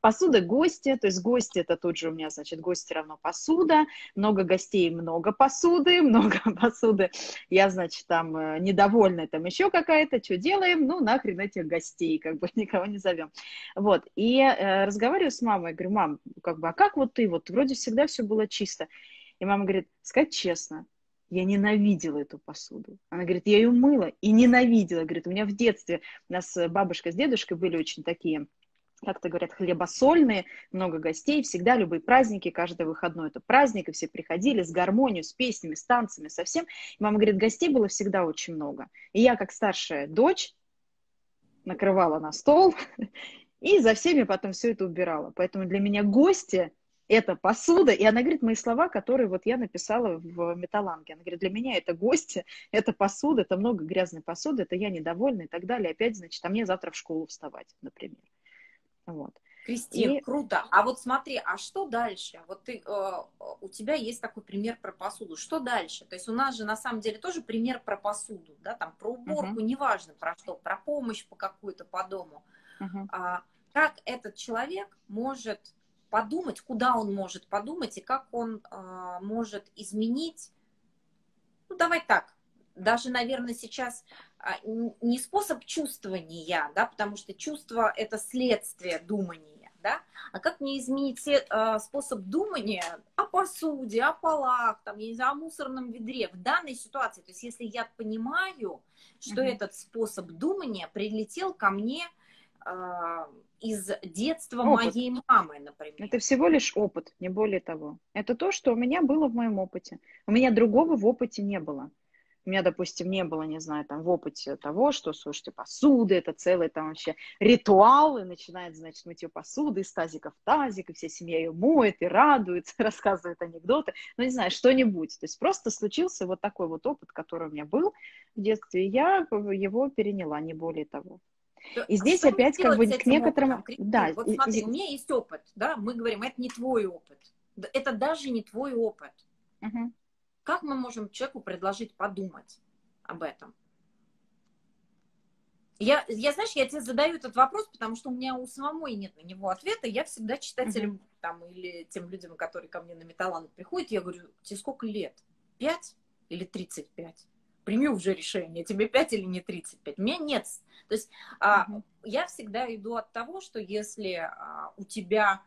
Посуда гости, то есть гости это тут же у меня, значит, гости равно посуда, много гостей, много посуды, [laughs] много посуды. Я, значит, там э, недовольна, там еще какая-то, что делаем? Ну, нахрен этих гостей, как бы [laughs] никого не зовем. Вот, и э, разговариваю с мамой, говорю, мам, как бы, а как вот ты, вот вроде всегда все было чисто. И мама говорит, сказать честно, я ненавидела эту посуду. Она говорит, я ее мыла и ненавидела. Говорит, у меня в детстве, у нас бабушка с дедушкой были очень такие как-то говорят, хлебосольные, много гостей, всегда любые праздники, каждый выходной это праздник, и все приходили с гармонией, с песнями, с танцами, со всем. И мама говорит, гостей было всегда очень много. И я, как старшая дочь, накрывала на стол [laughs] и за всеми потом все это убирала. Поэтому для меня гости это посуда, и она говорит мои слова, которые вот я написала в металланге. Она говорит, для меня это гости, это посуда, это много грязной посуды, это я недовольна и так далее. Опять, значит, а мне завтра в школу вставать, например. Вот. Кристина, и... круто. А вот смотри, а что дальше? Вот ты, э, у тебя есть такой пример про посуду. Что дальше? То есть у нас же на самом деле тоже пример про посуду, да, там про уборку, uh-huh. неважно про что, про помощь по какую-то по дому. Uh-huh. А, как этот человек может подумать, куда он может подумать и как он а, может изменить. Ну, давай так, даже, наверное, сейчас а, не способ чувствования, да, потому что чувство это следствие думания, да, а как мне изменить а, способ думания о посуде, о полах, там, я не знаю, о мусорном ведре в данной ситуации. То есть, если я понимаю, что mm-hmm. этот способ думания прилетел ко мне из детства опыт. моей мамы, например. Это всего лишь опыт, не более того. Это то, что у меня было в моем опыте. У меня другого в опыте не было. У меня, допустим, не было, не знаю, там в опыте того, что, слушайте, посуда, это целый там вообще ритуал, и начинает, значит, мыть ее посуды из тазика в тазик, и вся семья ее моет и радуется, [laughs] рассказывает анекдоты, ну, не знаю, что-нибудь. То есть просто случился вот такой вот опыт, который у меня был в детстве, и я его переняла, не более того. И здесь опять как бы к некоторым... Опытом? Да. Вот смотри, и... у меня есть опыт, да, мы говорим, это не твой опыт. Это даже не твой опыт. Угу. Как мы можем человеку предложить подумать об этом? Я, я, знаешь, я тебе задаю этот вопрос, потому что у меня у самой нет на него ответа. Я всегда читателям uh-huh. там, или тем людям, которые ко мне на металлан приходят, я говорю, тебе сколько лет? Пять или тридцать пять? Прими уже решение, тебе пять или не тридцать пять. У меня нет. То есть uh-huh. я всегда иду от того, что если а, у тебя,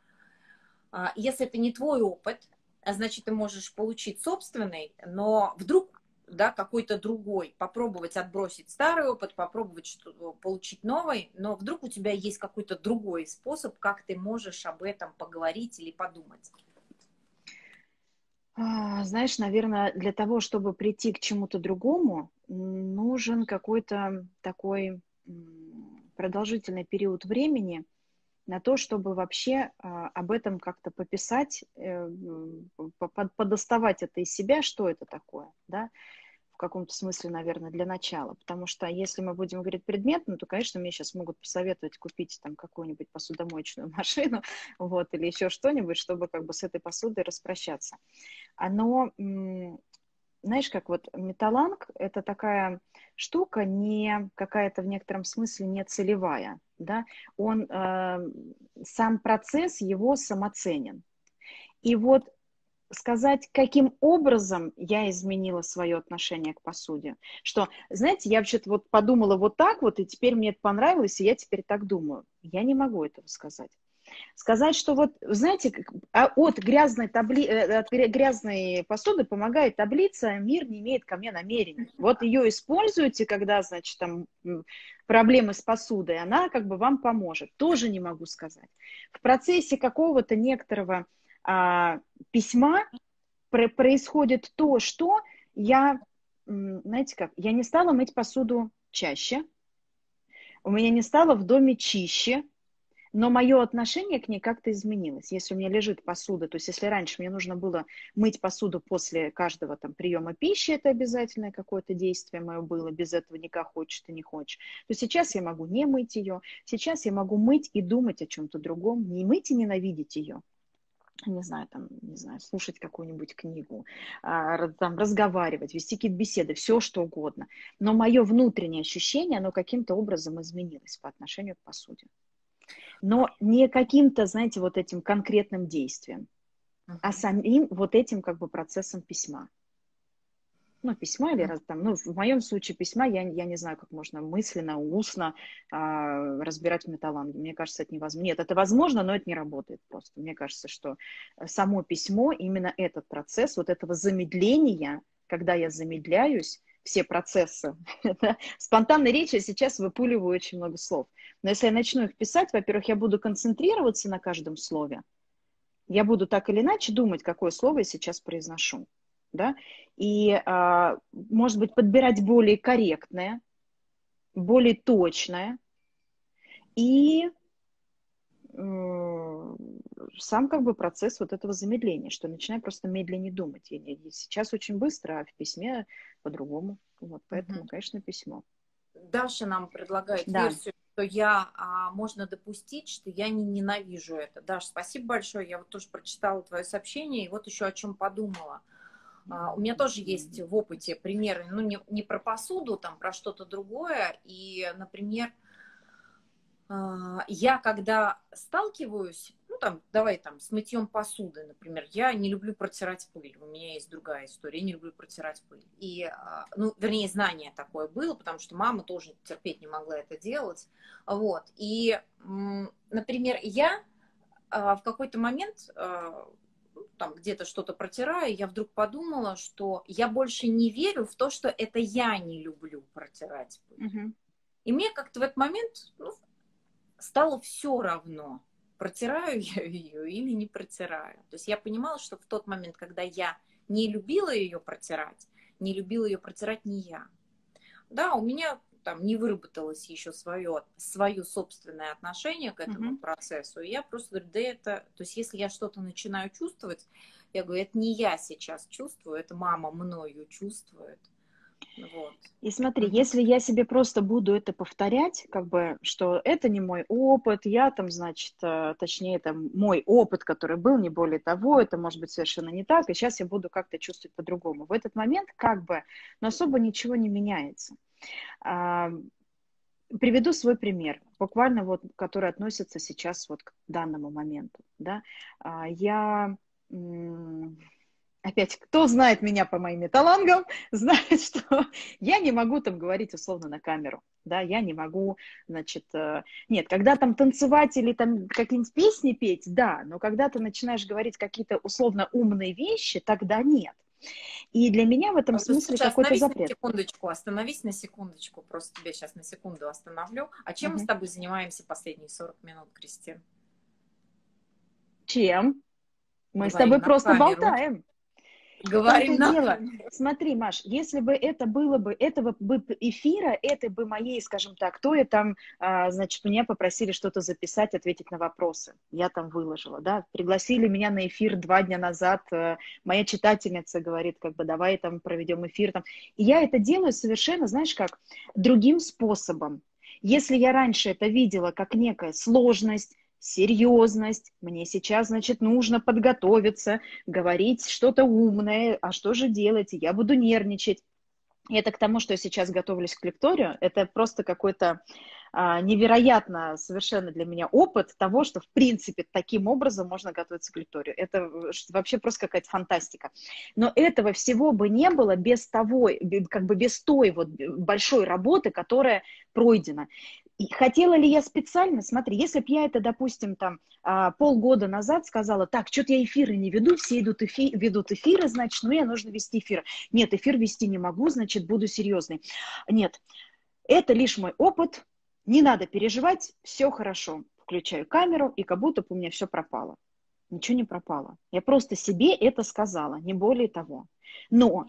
а, если это не твой опыт, значит, ты можешь получить собственный, но вдруг да, какой-то другой, попробовать отбросить старый опыт, попробовать что получить новый, но вдруг у тебя есть какой-то другой способ, как ты можешь об этом поговорить или подумать. А, знаешь, наверное, для того, чтобы прийти к чему-то другому, нужен какой-то такой продолжительный период времени, на то, чтобы вообще а, об этом как-то пописать, э, подоставать это из себя, что это такое, да, в каком-то смысле, наверное, для начала. Потому что если мы будем говорить предметно, то, конечно, мне сейчас могут посоветовать купить там какую-нибудь посудомоечную [laughs] машину, вот, или еще что-нибудь, чтобы как бы с этой посудой распрощаться. Оно, знаешь, как вот металланг – это такая штука не какая-то в некотором смысле не целевая, да, он, э, сам процесс его самоценен. И вот сказать, каким образом я изменила свое отношение к посуде. Что, знаете, я вообще-то вот подумала вот так вот, и теперь мне это понравилось, и я теперь так думаю. Я не могу этого сказать. Сказать, что вот, знаете, а от грязной, табли... Э, от грязной посуды помогает таблица «Мир не имеет ко мне намерений». Вот ее используйте, когда, значит, там проблемы с посудой, она как бы вам поможет. Тоже не могу сказать. В процессе какого-то некоторого а, письма про- происходит то, что я, знаете как, я не стала мыть посуду чаще, у меня не стало в доме чище, но мое отношение к ней как-то изменилось. Если у меня лежит посуда, то есть если раньше мне нужно было мыть посуду после каждого там приема пищи, это обязательное какое-то действие мое было, без этого никак хочешь ты не хочешь, то сейчас я могу не мыть ее, сейчас я могу мыть и думать о чем-то другом, не мыть и ненавидеть ее, не знаю, там, не знаю, слушать какую-нибудь книгу, а, там, разговаривать, вести какие-то беседы, все что угодно. Но мое внутреннее ощущение, оно каким-то образом изменилось по отношению к посуде но не каким-то, знаете, вот этим конкретным действием, uh-huh. а самим вот этим как бы процессом письма. Ну, письма или раз там, ну, в моем случае письма, я, я не знаю, как можно мысленно, устно а, разбирать металланги. Мне кажется, это невозможно. Нет, это возможно, но это не работает просто. Мне кажется, что само письмо, именно этот процесс, вот этого замедления, когда я замедляюсь, все процессы. [laughs] Спонтанной речи я сейчас выпуливаю очень много слов. Но если я начну их писать, во-первых, я буду концентрироваться на каждом слове. Я буду так или иначе думать, какое слово я сейчас произношу. Да? И, а, может быть, подбирать более корректное, более точное. И сам как бы процесс вот этого замедления, что начинаю просто медленнее думать. И сейчас очень быстро, а в письме по-другому. Вот, поэтому, угу. конечно, письмо. Даша нам предлагает да. версию что я, а, можно допустить, что я не ненавижу это. Даш, спасибо большое. Я вот тоже прочитала твое сообщение, и вот еще о чем подумала. А, у меня тоже есть в опыте примеры, ну, не, не про посуду, там, про что-то другое. И, например, а, я когда сталкиваюсь, ну там, давай там, с мытьем посуды, например, я не люблю протирать пыль, у меня есть другая история, я не люблю протирать пыль. И, а, ну, вернее, знание такое было, потому что мама тоже терпеть не могла это делать, вот. И, например, я а, в какой-то момент там где-то что-то протираю, я вдруг подумала, что я больше не верю в то, что это я не люблю протирать. Угу. И мне как-то в этот момент, ну, стало все равно, протираю [laughs] я ее или не протираю. То есть я понимала, что в тот момент, когда я не любила ее протирать, не любила ее протирать не я. Да, у меня там не выработалось еще свое, свое собственное отношение к этому mm-hmm. процессу. И я просто говорю, да это... То есть если я что-то начинаю чувствовать, я говорю, это не я сейчас чувствую, это мама мною чувствует. Вот. И смотри, если я себе просто буду это повторять, как бы, что это не мой опыт, я там, значит, э, точнее, это мой опыт, который был, не более того, это может быть совершенно не так, и сейчас я буду как-то чувствовать по-другому. В этот момент как бы, но особо ничего не меняется. А, приведу свой пример, буквально вот, который относится сейчас вот к данному моменту. Да? А, я опять, кто знает меня по моим металлангам, [laughs] знает, что [laughs] я не могу там говорить условно на камеру, да, я не могу, значит, э, нет, когда там танцевать или там какие-нибудь песни петь, да, но когда ты начинаешь говорить какие-то условно умные вещи, тогда нет. И для меня в этом смысле какой-то запрет. На секундочку, остановись на секундочку, просто тебя сейчас на секунду остановлю. А чем угу. мы с тобой занимаемся последние 40 минут, Кристин? Чем? Мы Говорим с тобой просто камеру. болтаем. Говорим на... дело. Смотри, Маш, если бы это было бы, этого бы эфира, это бы моей, скажем так, то я там, а, значит, меня попросили что-то записать, ответить на вопросы. Я там выложила, да. Пригласили меня на эфир два дня назад. Э, моя читательница говорит, как бы, давай там проведем эфир. Там. И я это делаю совершенно, знаешь как, другим способом. Если я раньше это видела как некая сложность, серьезность, мне сейчас, значит, нужно подготовиться, говорить что-то умное, а что же делать, я буду нервничать. И это к тому, что я сейчас готовлюсь к лекторию, это просто какой-то а, невероятно совершенно для меня опыт того, что в принципе таким образом можно готовиться к лекторию. Это вообще просто какая-то фантастика. Но этого всего бы не было без того, как бы без той вот большой работы, которая пройдена. Хотела ли я специально? Смотри, если бы я это, допустим, там а, полгода назад сказала, так, что-то я эфиры не веду, все идут эфи ведут эфиры, значит, ну, мне нужно вести эфир. Нет, эфир вести не могу, значит, буду серьезной. Нет, это лишь мой опыт, не надо переживать, все хорошо. Включаю камеру, и как будто бы у меня все пропало. Ничего не пропало. Я просто себе это сказала, не более того. Но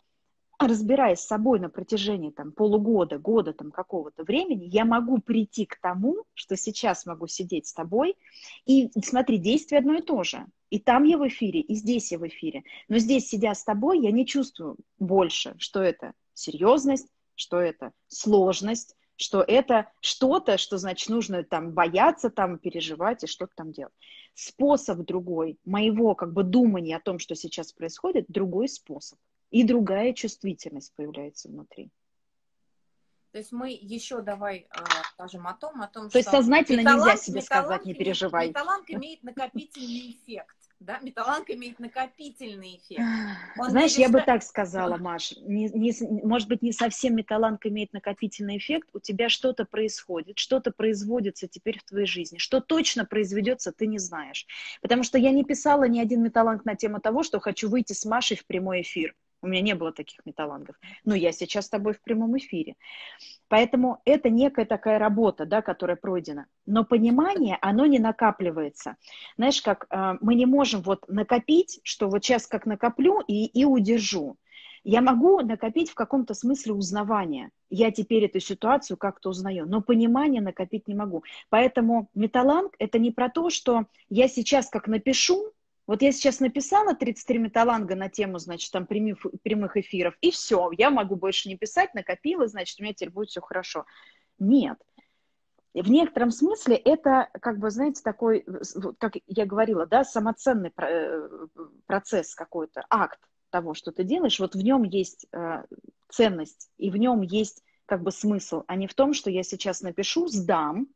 разбираясь с собой на протяжении там, полугода, года там, какого-то времени, я могу прийти к тому, что сейчас могу сидеть с тобой и смотри, действие одно и то же. И там я в эфире, и здесь я в эфире. Но здесь, сидя с тобой, я не чувствую больше, что это серьезность, что это сложность, что это что-то, что, значит, нужно там бояться, там переживать и что-то там делать. Способ другой моего как бы думания о том, что сейчас происходит, другой способ и другая чувствительность появляется внутри. То есть мы еще давай а, скажем о том, о том, То что... есть сознательно нельзя себе сказать, не переживай. Металланг имеет накопительный эффект. Да, металланг имеет накопительный эффект. Он Знаешь, я бы так сказала, Маш, не, не, может быть, не совсем металланг имеет накопительный эффект, у тебя что-то происходит, что-то производится теперь в твоей жизни. Что точно произведется, ты не знаешь. Потому что я не писала ни один металланг на тему того, что хочу выйти с Машей в прямой эфир. У меня не было таких металлангов. Но я сейчас с тобой в прямом эфире. Поэтому это некая такая работа, да, которая пройдена. Но понимание, оно не накапливается. Знаешь, как э, мы не можем вот накопить, что вот сейчас как накоплю и, и удержу. Я могу накопить в каком-то смысле узнавания. Я теперь эту ситуацию как-то узнаю, но понимание накопить не могу. Поэтому металланг – это не про то, что я сейчас как напишу, вот я сейчас написала 33 металланга на тему, значит, там прямых, прямых эфиров, и все, я могу больше не писать, накопила, значит, у меня теперь будет все хорошо. Нет. в некотором смысле это, как бы, знаете, такой, как я говорила, да, самоценный э, процесс какой-то, акт того, что ты делаешь, вот в нем есть э, ценность, и в нем есть как бы смысл, а не в том, что я сейчас напишу, сдам,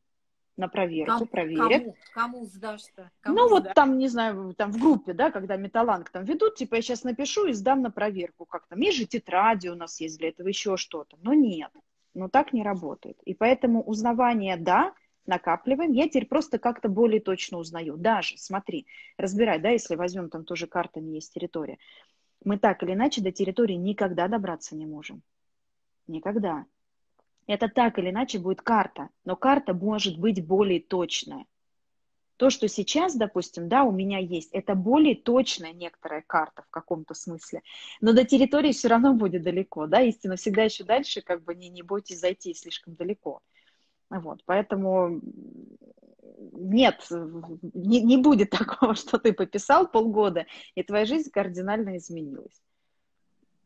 на проверку, кому, проверят. Кому, кому сдашь-то? Кому ну, сдашь? вот там, не знаю, там в группе, да, когда металланг там ведут, типа, я сейчас напишу и сдам на проверку. Как там, есть же тетради у нас есть для этого, еще что-то. Но нет, но так не работает. И поэтому узнавание, да, накапливаем. Я теперь просто как-то более точно узнаю. Даже, смотри, разбирай, да, если возьмем там тоже картами есть территория. Мы так или иначе до территории никогда добраться не можем. Никогда. Это так или иначе будет карта, но карта может быть более точная. То, что сейчас, допустим, да, у меня есть, это более точная некоторая карта в каком-то смысле. Но до территории все равно будет далеко, да, истина всегда еще дальше, как бы не, не бойтесь зайти слишком далеко. Вот, поэтому нет, не, не будет [laughs] такого, что ты пописал полгода, и твоя жизнь кардинально изменилась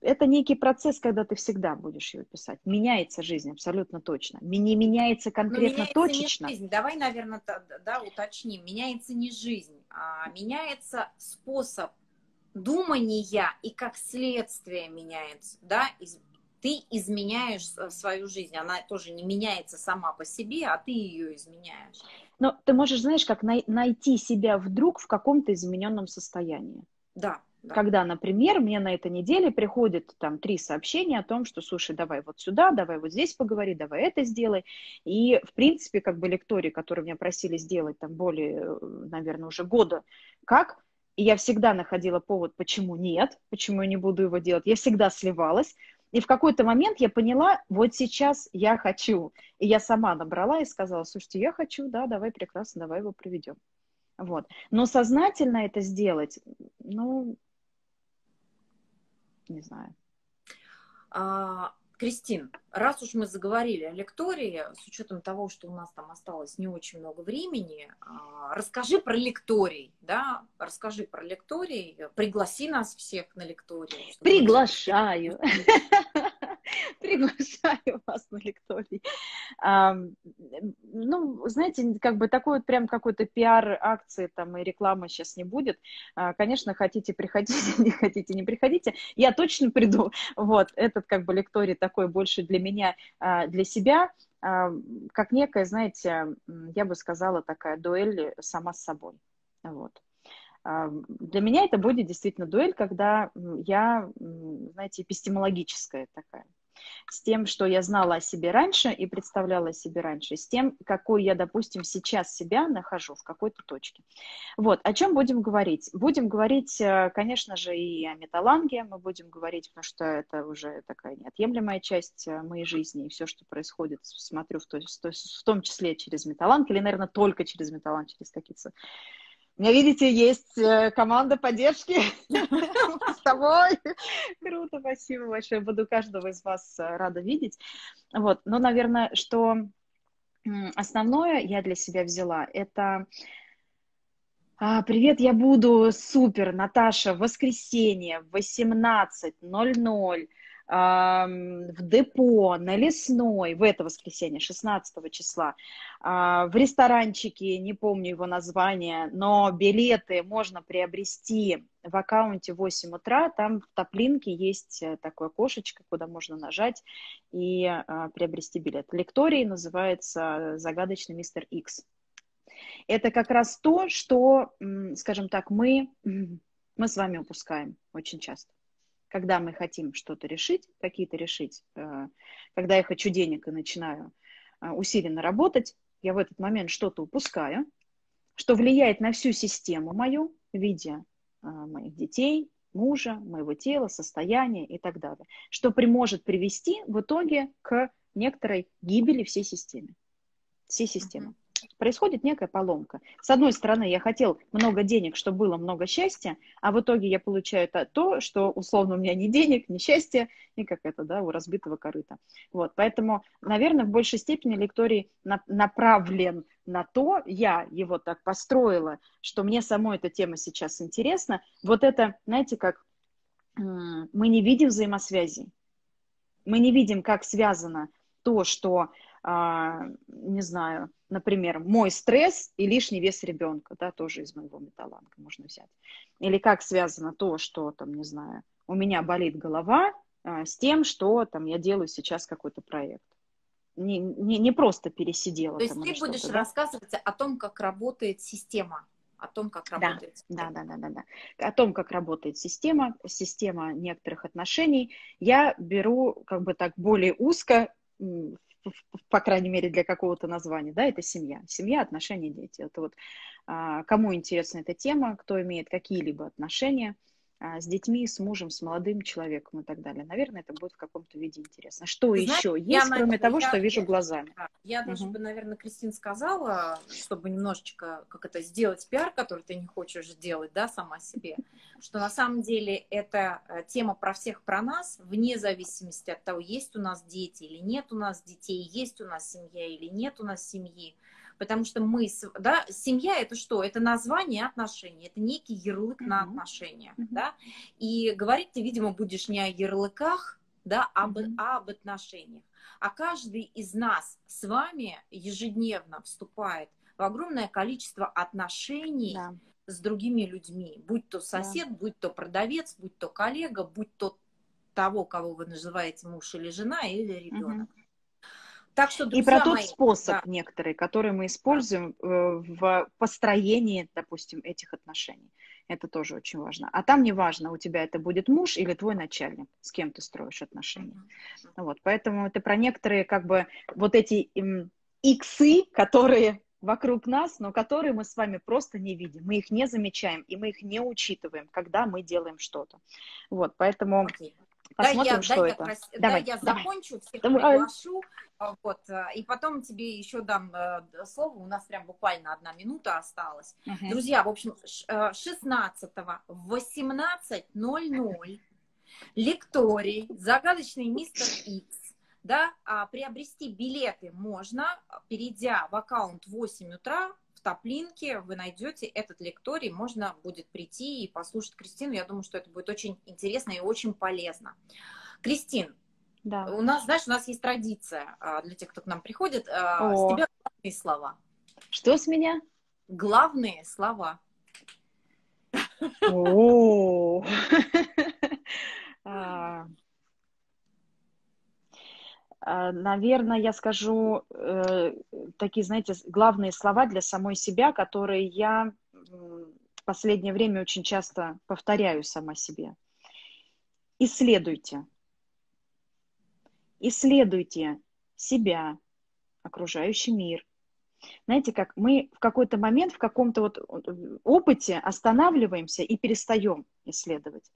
это некий процесс, когда ты всегда будешь ее писать. Меняется жизнь абсолютно точно. Не меняется конкретно меняется точечно. Не жизнь. Давай, наверное, да, уточним. Меняется не жизнь, а меняется способ думания и как следствие меняется. Да? Ты изменяешь свою жизнь. Она тоже не меняется сама по себе, а ты ее изменяешь. Но ты можешь, знаешь, как найти себя вдруг в каком-то измененном состоянии. Да, да. Когда, например, мне на этой неделе приходит там три сообщения о том, что, слушай, давай вот сюда, давай вот здесь поговори, давай это сделай. И, в принципе, как бы лектории, которые меня просили сделать там более, наверное, уже года, как, и я всегда находила повод, почему нет, почему я не буду его делать. Я всегда сливалась. И в какой-то момент я поняла, вот сейчас я хочу. И я сама набрала и сказала, слушайте, я хочу, да, давай прекрасно, давай его проведем. Вот. Но сознательно это сделать, ну, не знаю. А, Кристин, раз уж мы заговорили о лектории, с учетом того, что у нас там осталось не очень много времени, а, расскажи про лекторий, да, расскажи про лекторий, пригласи нас всех на лекторий. Приглашаю. [laughs] Приглашаю [laughs] вас на лекторий. Ну, знаете, как бы такой вот прям какой-то пиар-акции там и рекламы сейчас не будет. А, конечно, хотите, приходите, [laughs] не хотите, не приходите. Я точно приду. Вот, этот как бы лекторий такой больше для меня, а, для себя, а, как некая, знаете, я бы сказала, такая дуэль сама с собой. Вот. Для меня это будет действительно дуэль, когда я, знаете, эпистемологическая такая с тем, что я знала о себе раньше и представляла о себе раньше, с тем, какой я, допустим, сейчас себя нахожу в какой-то точке. Вот, о чем будем говорить? Будем говорить, э, конечно же, и о металланге, мы будем говорить, потому что это уже такая неотъемлемая часть э, моей жизни, и все, что происходит, смотрю в, то, в том числе через металланг, или, наверное, только через металланг, через какие-то у меня, видите, есть э, команда поддержки [laughs] с тобой. Круто, спасибо большое. Буду каждого из вас э, рада видеть. Вот, но, наверное, что основное я для себя взяла, это а, Привет, я буду супер, Наташа, в воскресенье в 18.00 в депо на Лесной в это воскресенье, 16 числа, а, в ресторанчике, не помню его название, но билеты можно приобрести в аккаунте 8 утра, там в топлинке есть э, такое окошечко, куда можно нажать и а, приобрести билет. Лекторий называется «Загадочный мистер Икс». Это как раз то, что, скажем так, мы, [clears throat] мы с вами упускаем очень часто когда мы хотим что-то решить, какие-то решить, э, когда я хочу денег и начинаю э, усиленно работать, я в этот момент что-то упускаю, что влияет на всю систему мою в виде э, моих детей, мужа, моего тела, состояния и так далее, что при, может привести в итоге к некоторой гибели всей системы. Всей системы происходит некая поломка. С одной стороны, я хотел много денег, чтобы было много счастья, а в итоге я получаю то, то что условно у меня ни денег, ни счастья, ни как это, да, у разбитого корыта. Вот, поэтому, наверное, в большей степени лекторий на, направлен на то, я его так построила, что мне самой эта тема сейчас интересна. Вот это, знаете, как мы не видим взаимосвязи. Мы не видим, как связано то, что а, не знаю, например, мой стресс и лишний вес ребенка, да, тоже из моего металланга можно взять. Или как связано то, что там, не знаю, у меня болит голова а, с тем, что там я делаю сейчас какой-то проект. Не, не, не просто пересидела. То есть ты будешь да? рассказывать о том, как работает система, о том, как работает да, Да, да, да, да, да. О том, как работает система, система некоторых отношений. Я беру как бы так более узко по крайней мере, для какого-то названия, да, это семья. Семья, отношения, дети. Это вот а, кому интересна эта тема, кто имеет какие-либо отношения – с детьми, с мужем, с молодым человеком и так далее. Наверное, это будет в каком-то виде интересно. Что Знаете, еще есть, кроме того, я, что вижу я, глазами? Я угу. даже бы, наверное, Кристин сказала, чтобы немножечко, как это, сделать пиар, который ты не хочешь делать, да, сама себе, что на самом деле это э, тема про всех, про нас, вне зависимости от того, есть у нас дети или нет у нас детей, есть у нас семья или нет у нас семьи потому что мы, да, семья это что? Это название отношений, это некий ярлык mm-hmm. на отношения, mm-hmm. да, и говорить ты, видимо, будешь не о ярлыках, да, а об, mm-hmm. об отношениях. А каждый из нас с вами ежедневно вступает в огромное количество отношений да. с другими людьми, будь то сосед, да. будь то продавец, будь то коллега, будь то того, кого вы называете муж или жена или ребенок. Угу. Так что, и про тот мои, способ да. некоторый, который мы используем да. Э, в построении, допустим, этих отношений. Это тоже очень важно. А там не важно, у тебя это будет муж или твой начальник, с кем ты строишь отношения. Mm-hmm. Вот, поэтому это про некоторые как бы вот эти эм, иксы, которые вокруг нас, но которые мы с вами просто не видим. Мы их не замечаем, и мы их не учитываем, когда мы делаем что-то. Вот, поэтому... Okay. Посмотрим, да, я, что да, это. Я, давай, да, я давай. закончу, всех давай. приглашу, а, вот, э, и потом тебе еще дам э, слово, у нас прям буквально одна минута осталась. Uh-huh. Друзья, в общем, 16 э, в 18.00 лекторий «Загадочный мистер Икс». Да, а приобрести билеты можно, перейдя в аккаунт 8 утра топлинке вы найдете этот лекторий, можно будет прийти и послушать Кристину. Я думаю, что это будет очень интересно и очень полезно. Кристин, да. у нас, знаешь, у нас есть традиция а, для тех, кто к нам приходит. А, О. С тебя главные слова. Что с меня? Главные слова. [laughs] А, наверное, я скажу э, такие, знаете, главные слова для самой себя, которые я в последнее время очень часто повторяю сама себе. Исследуйте. Исследуйте себя, окружающий мир. Знаете, как мы в какой-то момент, в каком-то вот э, опыте останавливаемся и перестаем исследовать.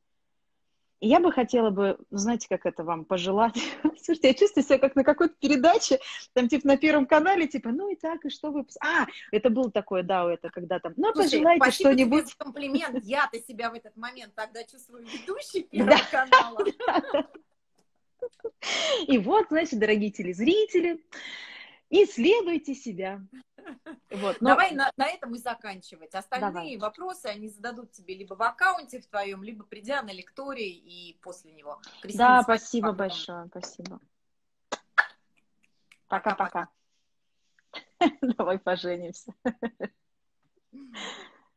И я бы хотела бы, ну, знаете, как это вам пожелать? [laughs] Слушайте, я чувствую себя как на какой-то передаче, там, типа, на Первом канале, типа, ну и так, и что вы... А, это было такое, да, это когда там, ну, Слушай, пожелайте что-нибудь. комплимент, [laughs] я-то себя в этот момент тогда чувствую ведущей Первого канала. [laughs] И вот, значит, дорогие телезрители, исследуйте себя. Вот, но... Давай на, на этом и заканчивать. Остальные Давай. вопросы они зададут тебе либо в аккаунте в твоем, либо придя на лекторий и после него. Кристина, да, спасибо пока. большое, спасибо. Пока-пока. [laughs] Давай поженимся. [laughs]